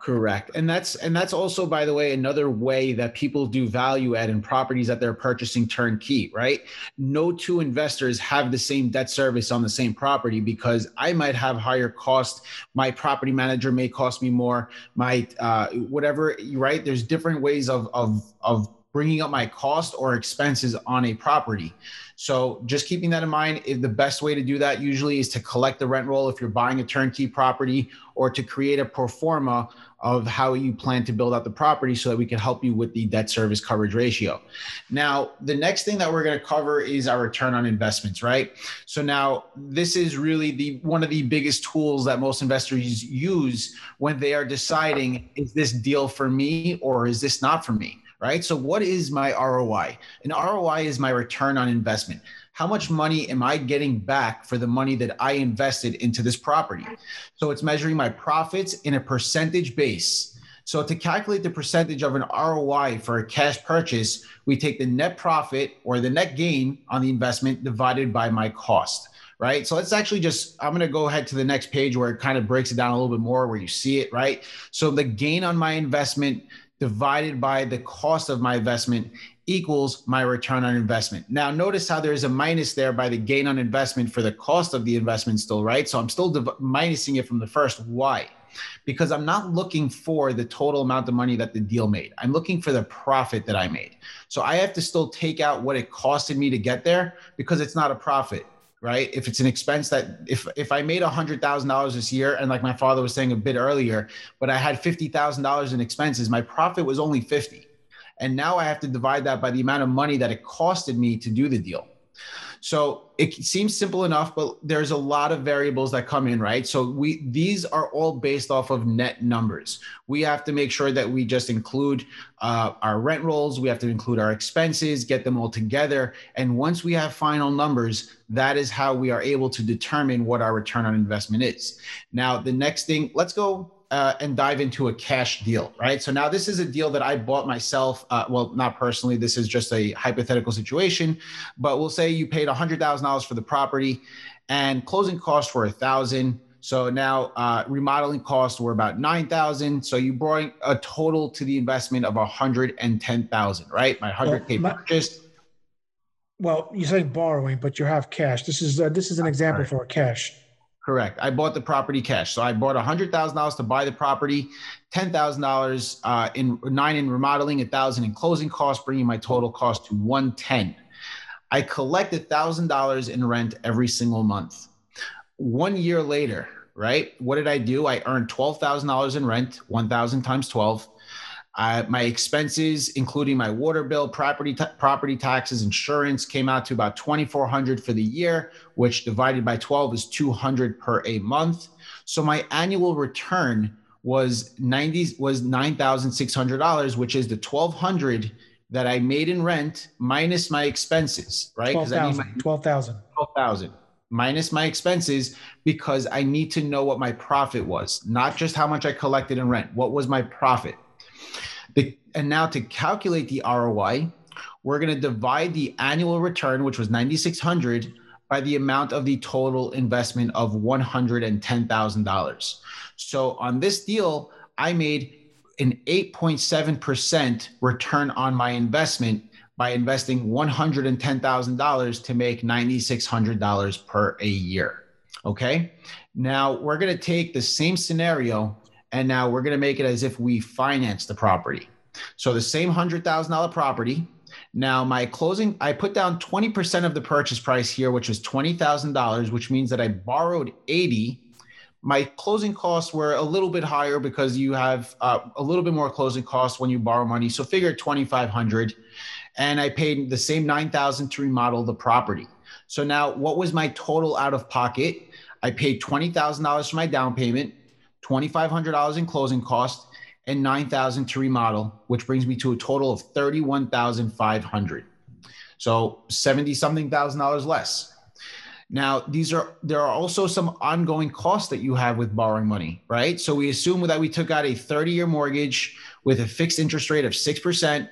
S2: Correct. And that's and that's also by the way another way that people do value add in properties that they're purchasing turnkey, right? No two investors have the same debt service on the same property because I might have higher cost, my property manager may cost me more, my uh whatever, right? There's different ways of of of bringing up my cost or expenses on a property. So just keeping that in mind, the best way to do that usually is to collect the rent roll if you're buying a turnkey property or to create a pro forma of how you plan to build out the property so that we can help you with the debt service coverage ratio. Now, the next thing that we're going to cover is our return on investments, right? So now this is really the one of the biggest tools that most investors use when they are deciding is this deal for me or is this not for me? Right? So, what is my ROI? An ROI is my return on investment. How much money am I getting back for the money that I invested into this property? So, it's measuring my profits in a percentage base. So, to calculate the percentage of an ROI for a cash purchase, we take the net profit or the net gain on the investment divided by my cost right? So let's actually just, I'm going to go ahead to the next page where it kind of breaks it down a little bit more, where you see it, right? So the gain on my investment divided by the cost of my investment equals my return on investment. Now, notice how there's a minus there by the gain on investment for the cost of the investment, still, right? So I'm still div- minusing it from the first. Why? Because I'm not looking for the total amount of money that the deal made. I'm looking for the profit that I made. So I have to still take out what it costed me to get there because it's not a profit right? If it's an expense that if if I made a hundred thousand dollars this year, and like my father was saying a bit earlier, but I had fifty thousand dollars in expenses, my profit was only fifty, and now I have to divide that by the amount of money that it costed me to do the deal. So it seems simple enough, but there's a lot of variables that come in, right? So we these are all based off of net numbers. We have to make sure that we just include uh, our rent rolls, we have to include our expenses, get them all together, and once we have final numbers, that is how we are able to determine what our return on investment is. Now, the next thing, let's go uh, and dive into a cash deal, right? So now this is a deal that I bought myself. Uh, well, not personally. This is just a hypothetical situation, but we'll say you paid hundred thousand dollars for the property, and closing costs were a thousand. So now uh, remodeling costs were about nine thousand. So you brought a total to the investment of a hundred and ten thousand, right? My hundred k purchase.
S3: Well, you say borrowing, but you have cash. This is uh, this is an example right. for cash.
S2: Correct. I bought the property cash. So I bought $100,000 to buy the property, $10,000 uh, in nine in remodeling, a thousand in closing costs, bringing my total cost to 110. I collect $1,000 in rent every single month. One year later, right? What did I do? I earned $12,000 in rent, 1,000 times 12. I, my expenses, including my water bill, property property taxes, insurance, came out to about twenty four hundred for the year, which divided by twelve is two hundred per a month. So my annual return was ninety was nine thousand six hundred dollars, which is the twelve hundred that I made in rent minus my expenses, right?
S3: 12,000. My-
S2: 12,000. 12,000 minus my expenses because I need to know what my profit was, not just how much I collected in rent. What was my profit? The, and now to calculate the ROI, we're going to divide the annual return, which was 9,600, by the amount of the total investment of $110,000. So on this deal, I made an 8.7% return on my investment by investing $110,000 to make $9,600 per a year. Okay. Now we're going to take the same scenario and now we're going to make it as if we finance the property. So the same $100,000 property. Now my closing, I put down 20% of the purchase price here, which was $20,000, which means that I borrowed 80 my closing costs were a little bit higher because you have uh, a little bit more closing costs when you borrow money. So figure 2,500 and I paid the same 9,000 to remodel the property. So now what was my total out of pocket? I paid $20,000 for my down payment, $2,500 in closing costs and 9,000 to remodel, which brings me to a total of 31,500. So 70 something thousand dollars less. Now, these are there are also some ongoing costs that you have with borrowing money, right? So we assume that we took out a 30-year mortgage with a fixed interest rate of 6%.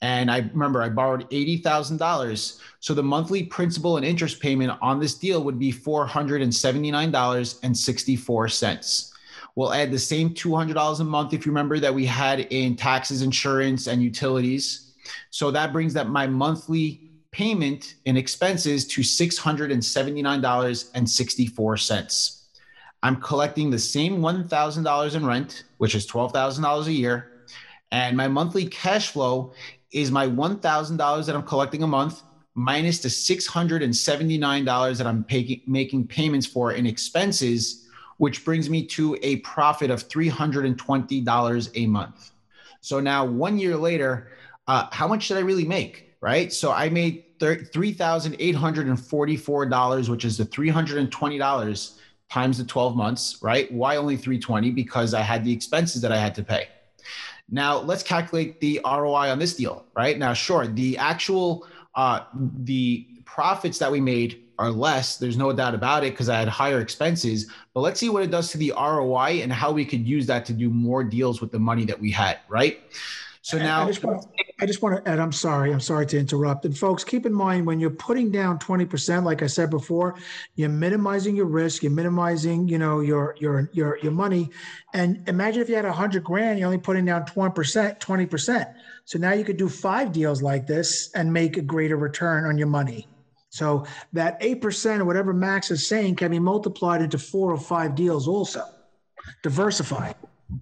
S2: And I remember I borrowed $80,000. So the monthly principal and interest payment on this deal would be $479.64. We'll add the same $200 a month, if you remember, that we had in taxes, insurance, and utilities. So that brings that my monthly payment in expenses to $679.64. I'm collecting the same $1,000 in rent, which is $12,000 a year. And my monthly cash flow is my $1,000 that I'm collecting a month minus the $679 that I'm pay- making payments for in expenses, which brings me to a profit of $320 a month. So now, one year later, uh, how much did I really make? right? So I made $3,844, which is the $320 times the 12 months, right? Why only 320? Because I had the expenses that I had to pay. Now let's calculate the ROI on this deal, right? Now, sure, the actual uh, the profits that we made are less. There's no doubt about it because I had higher expenses. But let's see what it does to the ROI and how we could use that to do more deals with the money that we had, right? So now
S3: I just, want, I just want to, Ed, I'm sorry. I'm sorry to interrupt. And folks, keep in mind when you're putting down 20%, like I said before, you're minimizing your risk, you're minimizing, you know, your your your your money. And imagine if you had a hundred grand, you're only putting down 20%, 20%. So now you could do five deals like this and make a greater return on your money. So that 8% or whatever Max is saying can be multiplied into four or five deals also. Diversify.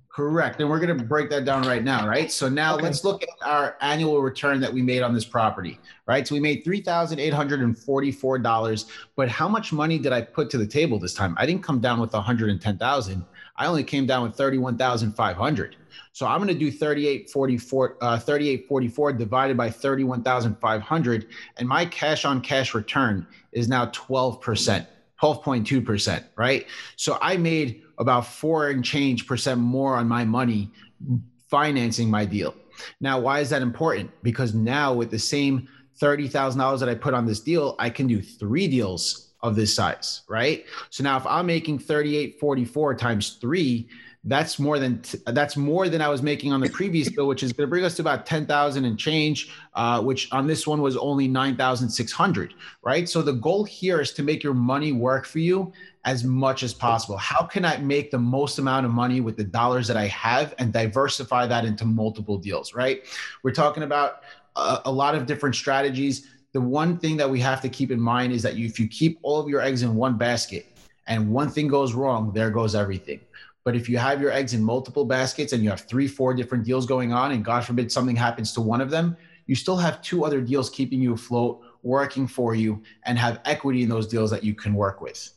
S2: Correct. And we're going to break that down right now, right? So now okay. let's look at our annual return that we made on this property, right? So we made $3,844, but how much money did I put to the table this time? I didn't come down with 110,000. I only came down with 31,500. So I'm going to do 3844 uh, 3844 divided by 31,500 and my cash on cash return is now 12%. 12.2%, right? So I made about four and change percent more on my money financing my deal. Now, why is that important? Because now with the same $30,000 that I put on this deal, I can do three deals of this size, right? So now if I'm making 3844 times 3, that's more than t- that's more than I was making on the previous bill, which is going to bring us to about ten thousand and change, uh, which on this one was only nine thousand six hundred. Right. So the goal here is to make your money work for you as much as possible. How can I make the most amount of money with the dollars that I have and diversify that into multiple deals? Right. We're talking about a, a lot of different strategies. The one thing that we have to keep in mind is that you, if you keep all of your eggs in one basket and one thing goes wrong, there goes everything. But if you have your eggs in multiple baskets and you have three, four different deals going on, and God forbid something happens to one of them, you still have two other deals keeping you afloat, working for you, and have equity in those deals that you can work with.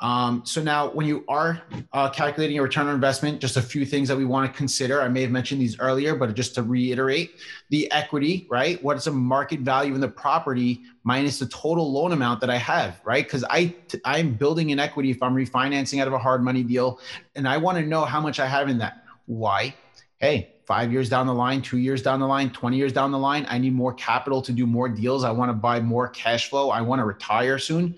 S2: Um, so now, when you are uh, calculating your return on investment, just a few things that we want to consider. I may have mentioned these earlier, but just to reiterate, the equity, right? What is the market value in the property minus the total loan amount that I have, right? Because I I'm building an equity if I'm refinancing out of a hard money deal, and I want to know how much I have in that. Why? Hey, five years down the line, two years down the line, 20 years down the line, I need more capital to do more deals. I want to buy more cash flow. I want to retire soon.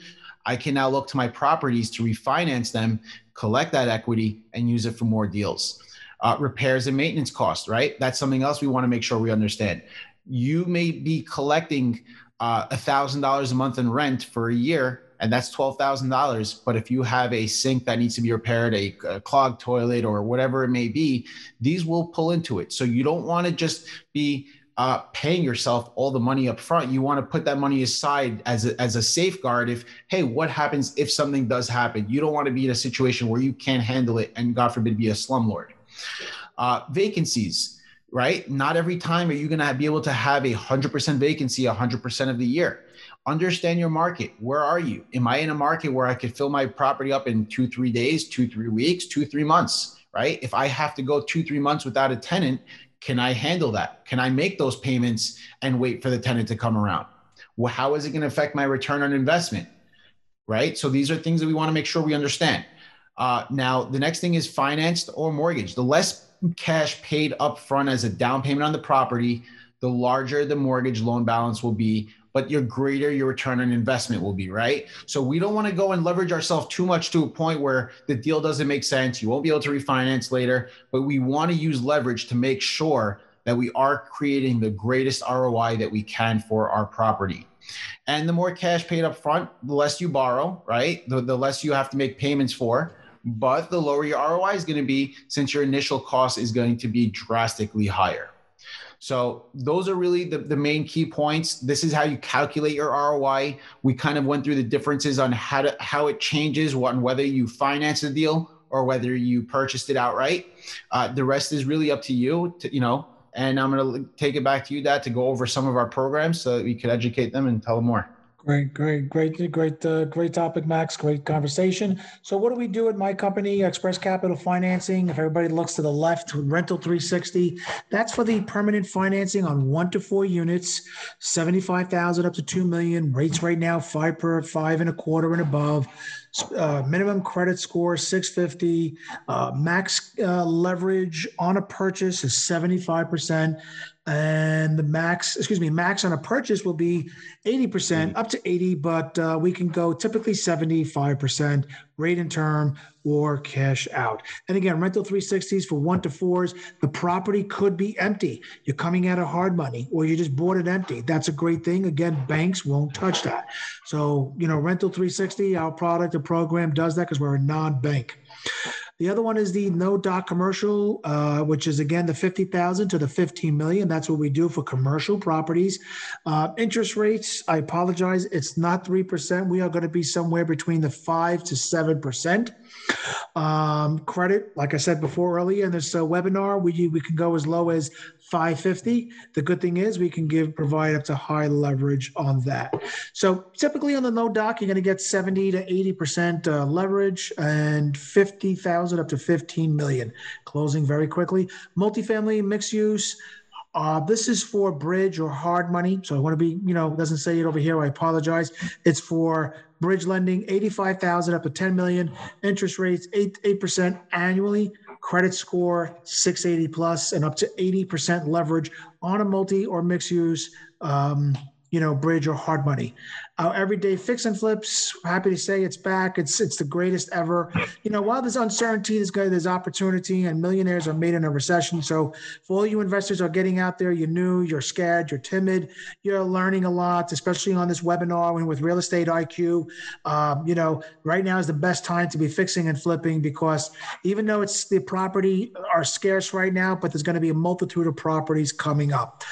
S2: I can now look to my properties to refinance them, collect that equity, and use it for more deals. Uh, repairs and maintenance costs, right? That's something else we want to make sure we understand. you may be collecting uh, a thousand dollars a month in rent for a year and that's $12,000. But if you have a sink that needs to be repaired, a, a, clogged toilet, or whatever it may be, these will pull into it. So you don't want to just be uh, paying yourself all the money up front. You want to put that money aside as a, as a safeguard. If, hey, what happens if something does happen? You don't want to be in a situation where you can't handle it and, God forbid, be a slumlord. Uh, vacancies right? Not every time are you going to be able to have a 100% vacancy 100% of the year. Understand your market. Where are you? Am I in a market where I could fill my property up in two, three days, two, three weeks, two, three months, right? If I have to go two, three months without a tenant, can I handle that? Can I make those payments and wait for the tenant to come around? Well, how is it going to affect my return on investment? Right. So these are things that we want to make sure we understand. Uh, now, the next thing is financed or mortgage. The less cash paid up front as a down payment on the property, the larger the mortgage loan balance will be, but your greater your return on investment will be, right? So we don't want to go and leverage ourselves too much to a point where the deal doesn't make sense. You won't be able to refinance later, but we want to use leverage to make sure that we are creating the greatest ROI that we can for our property. And the more cash paid up front, the less you borrow, right? The, the less you have to make payments for but the lower your ROI is going to be since your initial cost is going to be drastically higher. So those are really the, the main key points. This is how you calculate your ROI. We kind of went through the differences on how to how it changes, whether you finance the deal or whether you purchased it outright. Uh, the rest is really up to you. To, you know, and I'm going to take it back to you, Dad, to go over some of our programs so that we could educate them and tell them more.
S3: Great, great, great, great, uh, great topic, Max. Great conversation. So, what do we do at my company, Express Capital Financing? If everybody looks to the left, Rental 360, that's for the permanent financing on one to four units, 75,000 up to 2 million. Rates right now, five per five and a quarter and above. Uh, minimum credit score 650 uh, max uh, leverage on a purchase is 75% and the max, excuse me, max on a purchase will be 80% up to 80, but uh, we can go typically 75% rate and term or cash out. And again, rental 360s for one to fours, the property could be empty. You're coming out of hard money or you just bought it empty. That's a great thing. Again, banks won't touch that. So, you know, rental 360, our product, the program does that because we're a non-bank. The other one is the no doc commercial, uh, which is again the 50,000 to the 15 million. That's what we do for commercial properties. Uh, interest rates, I apologize, it's not 3%. We are going to be somewhere between the 5 to 7%. Um, credit, like I said before earlier in this uh, webinar, we, we can go as low as 550. The good thing is we can give provide up to high leverage on that. So typically on the no doc, you're going to get 70 to 80 percent uh, leverage and 50,000 up to 15 million. Closing very quickly. Multifamily mixed use. Uh, this is for bridge or hard money. So I want to be, you know, doesn't say it over here. I apologize. It's for bridge lending, 85,000 up to 10 million. Interest rates, 8, 8% annually credit score 680 plus and up to 80% leverage on a multi or mixed use um, you know, bridge or hard money. Our everyday fix and flips, happy to say it's back. It's it's the greatest ever. You know, while there's uncertainty, there's there's opportunity, and millionaires are made in a recession. So for all you investors are getting out there, you're new, you're scared, you're timid, you're learning a lot, especially on this webinar and with real estate IQ. Um, you know, right now is the best time to be fixing and flipping because even though it's the property are scarce right now, but there's going to be a multitude of properties coming up.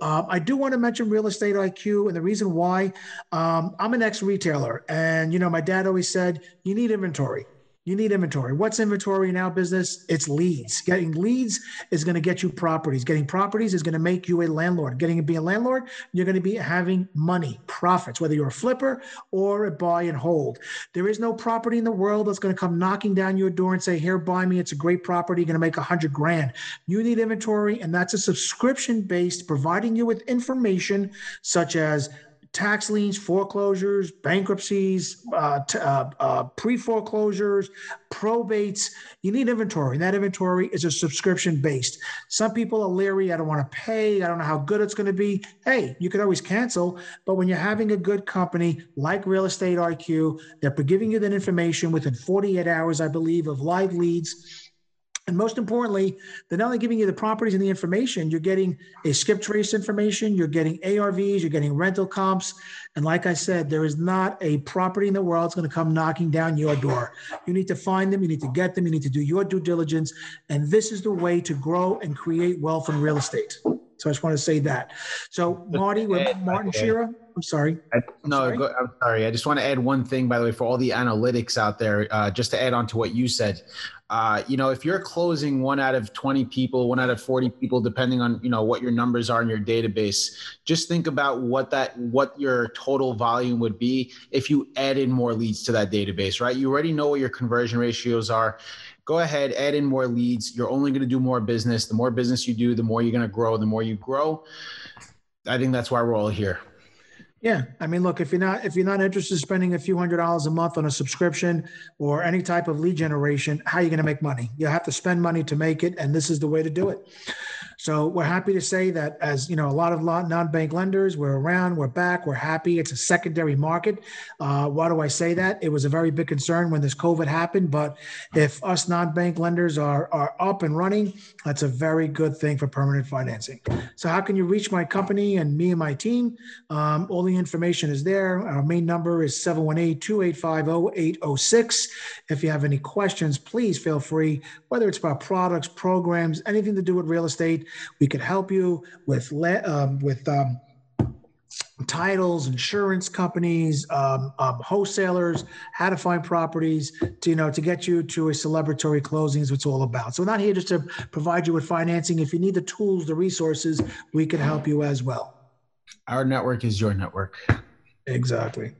S3: Uh, I do want to mention real estate IQ, and the reason why um, I'm an ex retailer, and you know, my dad always said you need inventory. You need inventory. What's inventory in our business? It's leads. Getting leads is going to get you properties. Getting properties is going to make you a landlord. Getting to be a landlord, you're going to be having money, profits, whether you're a flipper or a buy and hold. There is no property in the world that's going to come knocking down your door and say, "Here, buy me. It's a great property. You're going to make a hundred grand." You need inventory, and that's a subscription based, providing you with information such as tax liens, foreclosures, bankruptcies, uh, t- uh, uh, pre foreclosures, probates. You need inventory. And that inventory is a subscription based. Some people are leery. I don't want to pay. I don't know how good it's going to be. Hey, you can always cancel. But when you're having a good company like Real Estate IQ, they're giving you that information within 48 hours, I believe, of live leads And most importantly, they're not only giving you the properties and the information, you're getting a skip trace information, you're getting ARVs, you're getting rental comps. And like I said, there is not a property in the world that's going to come knocking down your door. You need to find them, you need to get them, you need to do your due diligence. And this is the way to grow and create wealth in real estate. So I just want to say that. So Marty, with Martin Shearer, I'm sorry.
S2: I, no, sorry. Go, I'm sorry. I just want to add one thing, by the way, for all the analytics out there, uh, just to add on to what you said. Uh, you know, if you're closing one out of 20 people, one out of 40 people, depending on, you know, what your numbers are in your database, just think about what that, what your total volume would be if you add in more leads to that database, right? You already know what your conversion ratios are go ahead, add in more leads. You're only going to do more business. The more business you do, the more you're going to grow. The more you grow, I think that's why we're all here.
S3: Yeah, I mean, look, if you're not if you're not interested in spending a few hundred dollars a month on a subscription or any type of lead generation, how are you going to make money? You have to spend money to make it, and this is the way to do it. So we're happy to say that as you know, a lot of non-bank lenders, we're around, we're back, we're happy. It's a secondary market. Uh, why do I say that? It was a very big concern when this COVID happened, but if us non-bank lenders are are up and running, that's a very good thing for permanent financing. So how can you reach my company and me and my team? Um, all the information is there. Our main number is 718-285-0806. If you have any questions, please feel free, whether it's about products, programs, anything to do with real estate, we could help you with um, with um, titles, insurance companies, um, um, wholesalers, how to find properties to you know to get you to a celebratory closing is what it's all about. So we're not here just to provide you with financing. If you need the tools, the resources, we can help you as well.
S2: Our network is your network.
S3: Exactly.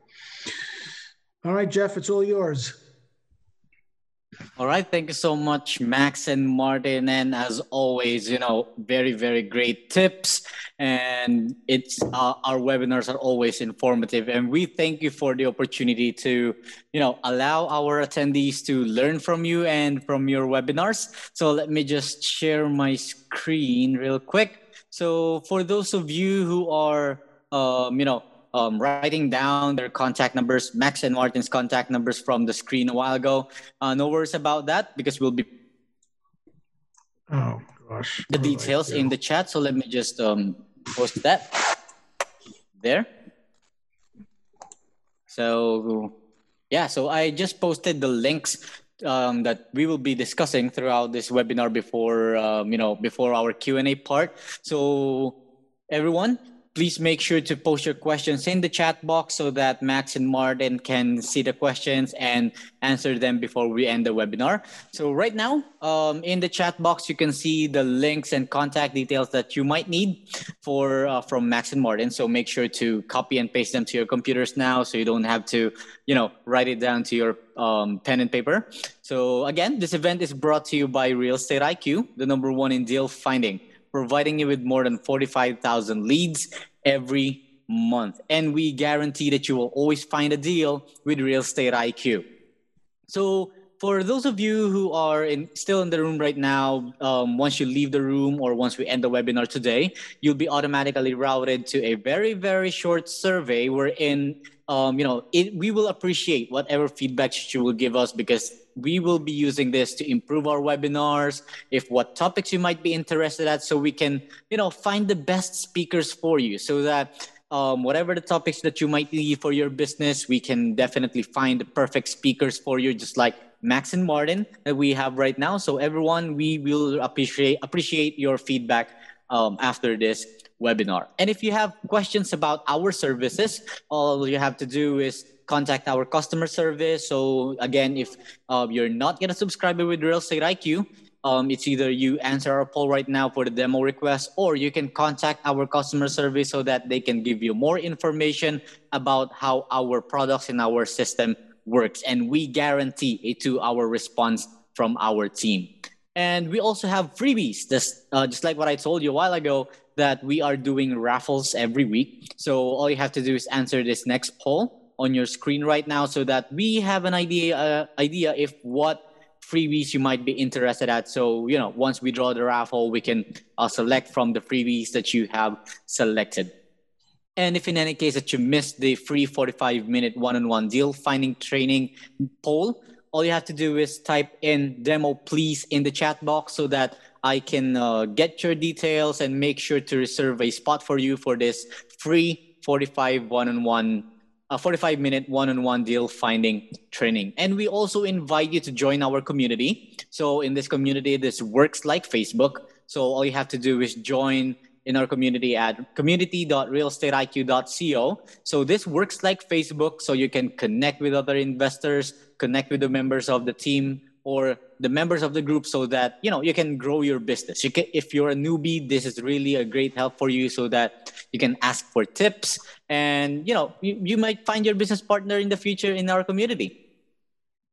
S3: All right, Jeff, it's all yours.
S1: All right. Thank you so much, Max and Martin. And as always, you know, very, very great tips. And it's uh, our webinars are always informative. And we thank you for the opportunity to, you know, allow our attendees to learn from you and from your webinars. So let me just share my screen real quick. So for those of you who are, um, you know, um, writing down their contact numbers, Max and Martin's contact numbers from the screen a while ago. Uh, no worries about that because we'll be
S3: oh gosh
S1: the details in the chat. So let me just um, post that there. So yeah, so I just posted the links um, that we will be discussing throughout this webinar before um, you know before our Q and A part. So everyone, please make sure to post your questions in the chat box so that Max and Martin can see the questions and answer them before we end the webinar. So right now, um, in the chat box, you can see the links and contact details that you might need for uh, from Max and Martin. So make sure to copy and paste them to your computers now, so you don't have to, you know, write it down to your um, pen and paper. So again, this event is brought to you by Real Estate IQ, the number one in deal finding providing you with more than 45,000 leads every month. And we guarantee that you will always find a deal with Real Estate IQ. So, for those of you who are in, still in the room right now, um, once you leave the room or once we end the webinar today, you'll be automatically routed to a very, very short survey wherein um, you know, it, we will appreciate whatever feedback you will give us because we will be using this to improve our webinars if what topics you might be interested at so we can you know find the best speakers for you so that um, whatever the topics that you might need for your business we can definitely find the perfect speakers for you just like max and martin that we have right now. So everyone we will appreciate appreciate your feedback um, after this webinar. And if you have questions about our services all you have to do is contact our customer service. So again, if uh, you're not yet a subscriber with Real Estate IQ, um, it's either you answer our poll right now for the demo request, or you can contact our customer service so that they can give you more information about how our products and our system works. And we guarantee a two-hour response from our team. And we also have freebies, just, uh, just like what I told you a while ago, that we are doing raffles every week. So all you have to do is answer this next poll on your screen right now so that we have an idea uh, idea if what freebies you might be interested at. So you know once we draw the raffle we can uh, select from the freebies that you have selected. And if in any case that you missed the free 45 minute one-on-one deal finding training poll all you have to do is type in demo please in the chat box so that I can uh, get your details and make sure to reserve a spot for you for this free 45 one-on-one a 45 minute one-on-one deal finding training. And we also invite you to join our community. So in this community this works like facebook. So all you have to do is join in our community at community.realestateiq.co. So this works like Facebook, so you can connect with other investors, connect with the members of the team or the members of the group so that you know you can grow your business. You can if you're a newbie this is really a great help for you so that you can ask for tips and you know you, you might find your business partner in the future in our community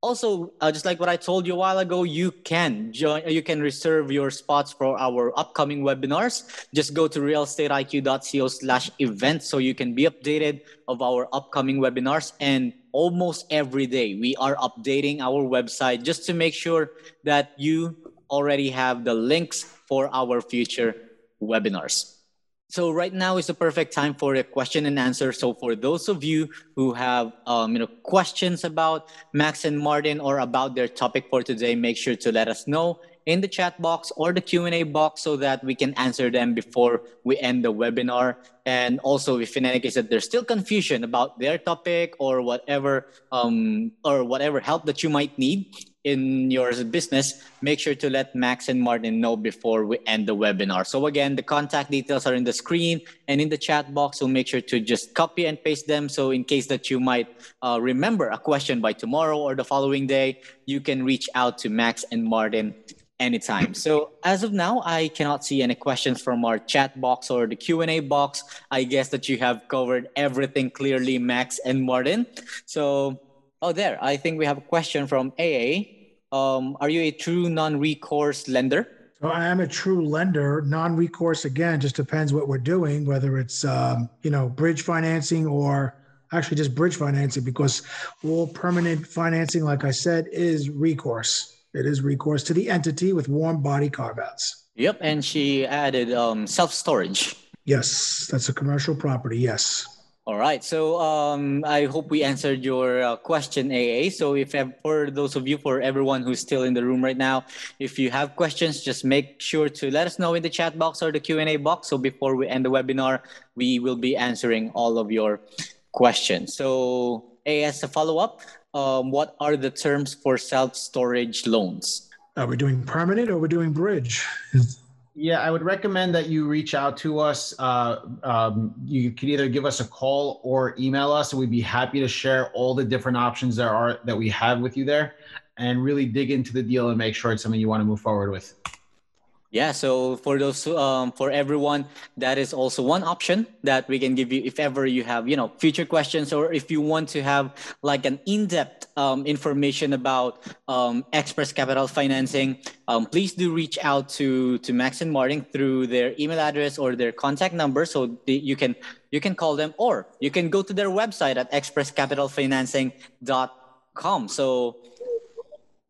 S1: also uh, just like what i told you a while ago you can join you can reserve your spots for our upcoming webinars. Just go to realestateiq.co slash events so you can be updated of our upcoming webinars. And almost every day we are updating our website just to make sure that you already have the links for our future webinars so right now is the perfect time for a question and answer. So for those of you who have um, you know questions about Max and Martin or about their topic for today, make sure to let us know in the chat box or the Q&A box so that we can answer them before we end the webinar. And also if in any case that there's still confusion about their topic or whatever um, or whatever help that you might need, in your business, make sure to let Max and Martin know before we end the webinar. So again, the contact details are in the screen and in the chat box. So make sure to just copy and paste them. So in case that you might uh, remember a question by tomorrow or the following day, you can reach out to Max and Martin anytime. So as of now, I cannot see any questions from our chat box or the Q&A box. I guess that you have covered everything clearly, Max and Martin. So Oh, there. I think we have a question from AA. Um, are you a true non-recourse lender?
S3: So I am a true lender. Non-recourse again just depends what we're doing, whether it's um, you know bridge financing or actually just bridge financing, because all permanent financing, like I said, is recourse. It is recourse to the entity with warm body carve-outs.
S1: Yep, and she added um, self-storage.
S3: Yes, that's a commercial property. Yes.
S1: All right. So um, I hope we answered your uh, question, AA. So if for those of you, for everyone who's still in the room right now, if you have questions, just make sure to let us know in the chat box or the Q&A box. So before we end the webinar, we will be answering all of your questions. So AA, as a follow-up, um, what are the terms for self-storage loans?
S3: Are we doing permanent or we're doing bridge?
S2: Yeah, I would recommend that you reach out to us. Uh, um, you can either give us a call or email us, and we'd be happy to share all the different options there are that we have with you there, and really dig into the deal and make sure it's something you want to move forward with.
S1: Yeah, so for those um, for everyone, that is also one option that we can give you if ever you have you know future questions or if you want to have like an in-depth um, information about um, Express Capital financing. Um, please do reach out to to Max and Martin through their email address or their contact number, so you can you can call them or you can go to their website at expresscapitalfinancing.com. So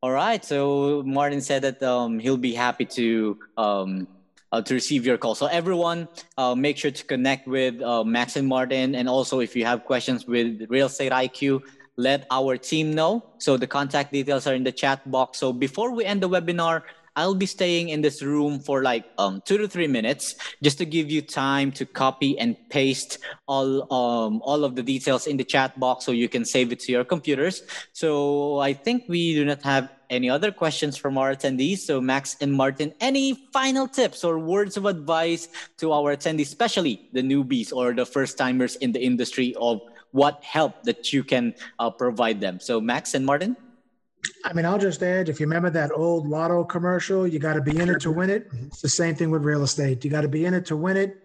S1: all right. So Martin said that um, he'll be happy to um, uh, to receive your call. So everyone, uh, make sure to connect with uh, Max and Martin, and also if you have questions with Real Estate IQ, let our team know. So the contact details are in the chat box. So before we end the webinar, I'll be staying in this room for like um, two to three minutes just to give you time to copy and paste all um, all of the details in the chat box so you can save it to your computers. So I think we do not have any other questions from our attendees. So Max and Martin, any final tips or words of advice to our attendees, especially the newbies or the first timers in the industry of what help that you can uh, provide them? So Max and Martin.
S3: I mean, I'll just add if you remember that old lotto commercial, you got to be in it to win it. It's the same thing with real estate. You got to be in it to win it.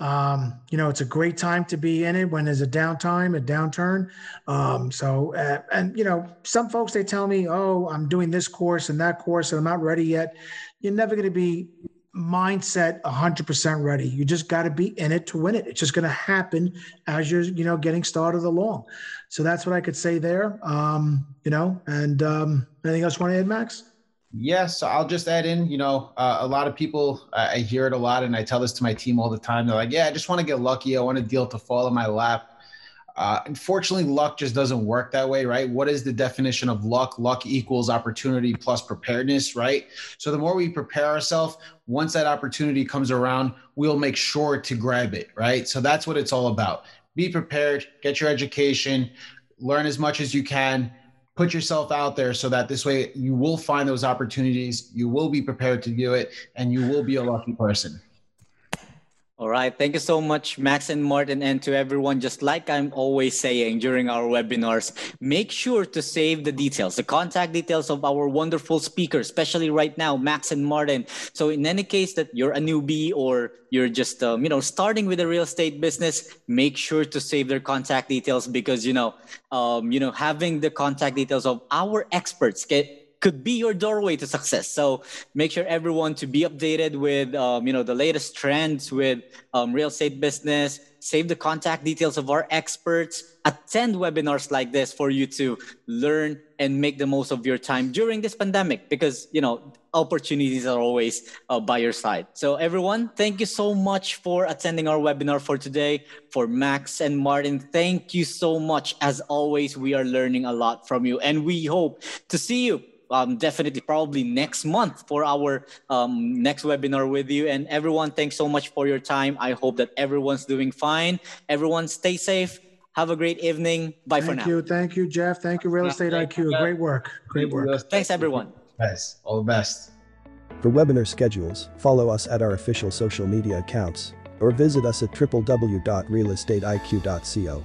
S3: Um, you know, it's a great time to be in it when there's a downtime, a downturn. Um, so, uh, and you know, some folks they tell me, "Oh, I'm doing this course and that course, and I'm not ready yet." You're never going to be mindset 100% ready. You just got to be in it to win it. It's just going to happen as you're, you know, getting started along. So that's what I could say there. Um, you know, and um, anything else you want to add, Max?
S2: Yes, I'll just add in. You know, uh, a lot of people, I hear it a lot, and I tell this to my team all the time. They're like, "Yeah, I just want to get lucky. I want a deal to fall in my lap." Uh, unfortunately, luck just doesn't work that way, right? What is the definition of luck? Luck equals opportunity plus preparedness, right? So the more we prepare ourselves, once that opportunity comes around, we'll make sure to grab it, right? So that's what it's all about. Be prepared, get your education, learn as much as you can, put yourself out there so that this way you will find those opportunities, you will be prepared to do it, and you will be a lucky person.
S1: All right. Thank you so much, Max and Martin, and to everyone. Just like I'm always saying during our webinars, make sure to save the details, the contact details of our wonderful speakers, especially right now, Max and Martin. So in any case that you're a newbie or you're just, um, you know, starting with a real estate business, make sure to save their contact details because, you know, um, you know, having the contact details of our experts get could be your doorway to success. So make sure everyone to be updated with um, you know the latest trends with um, real estate business. Save the contact details of our experts. Attend webinars like this for you to learn and make the most of your time during this pandemic because you know opportunities are always uh, by your side. So everyone, thank you so much for attending our webinar for today. For Max and Martin, thank you so much. As always, we are learning a lot from you, and we hope to see you um, definitely probably next month for our um, next webinar with you. And everyone, thanks so much for your time. I hope that everyone's doing fine. Everyone, stay safe. Have a great evening. Bye
S3: Thank
S1: for now.
S3: Thank you. Thank you, Jeff. Thank you, Real Estate IQ. Great work. Great work.
S1: Thanks, everyone.
S2: Best. All the best.
S4: For webinar schedules, follow us at our official social media accounts or visit us at www.realestateiq.co.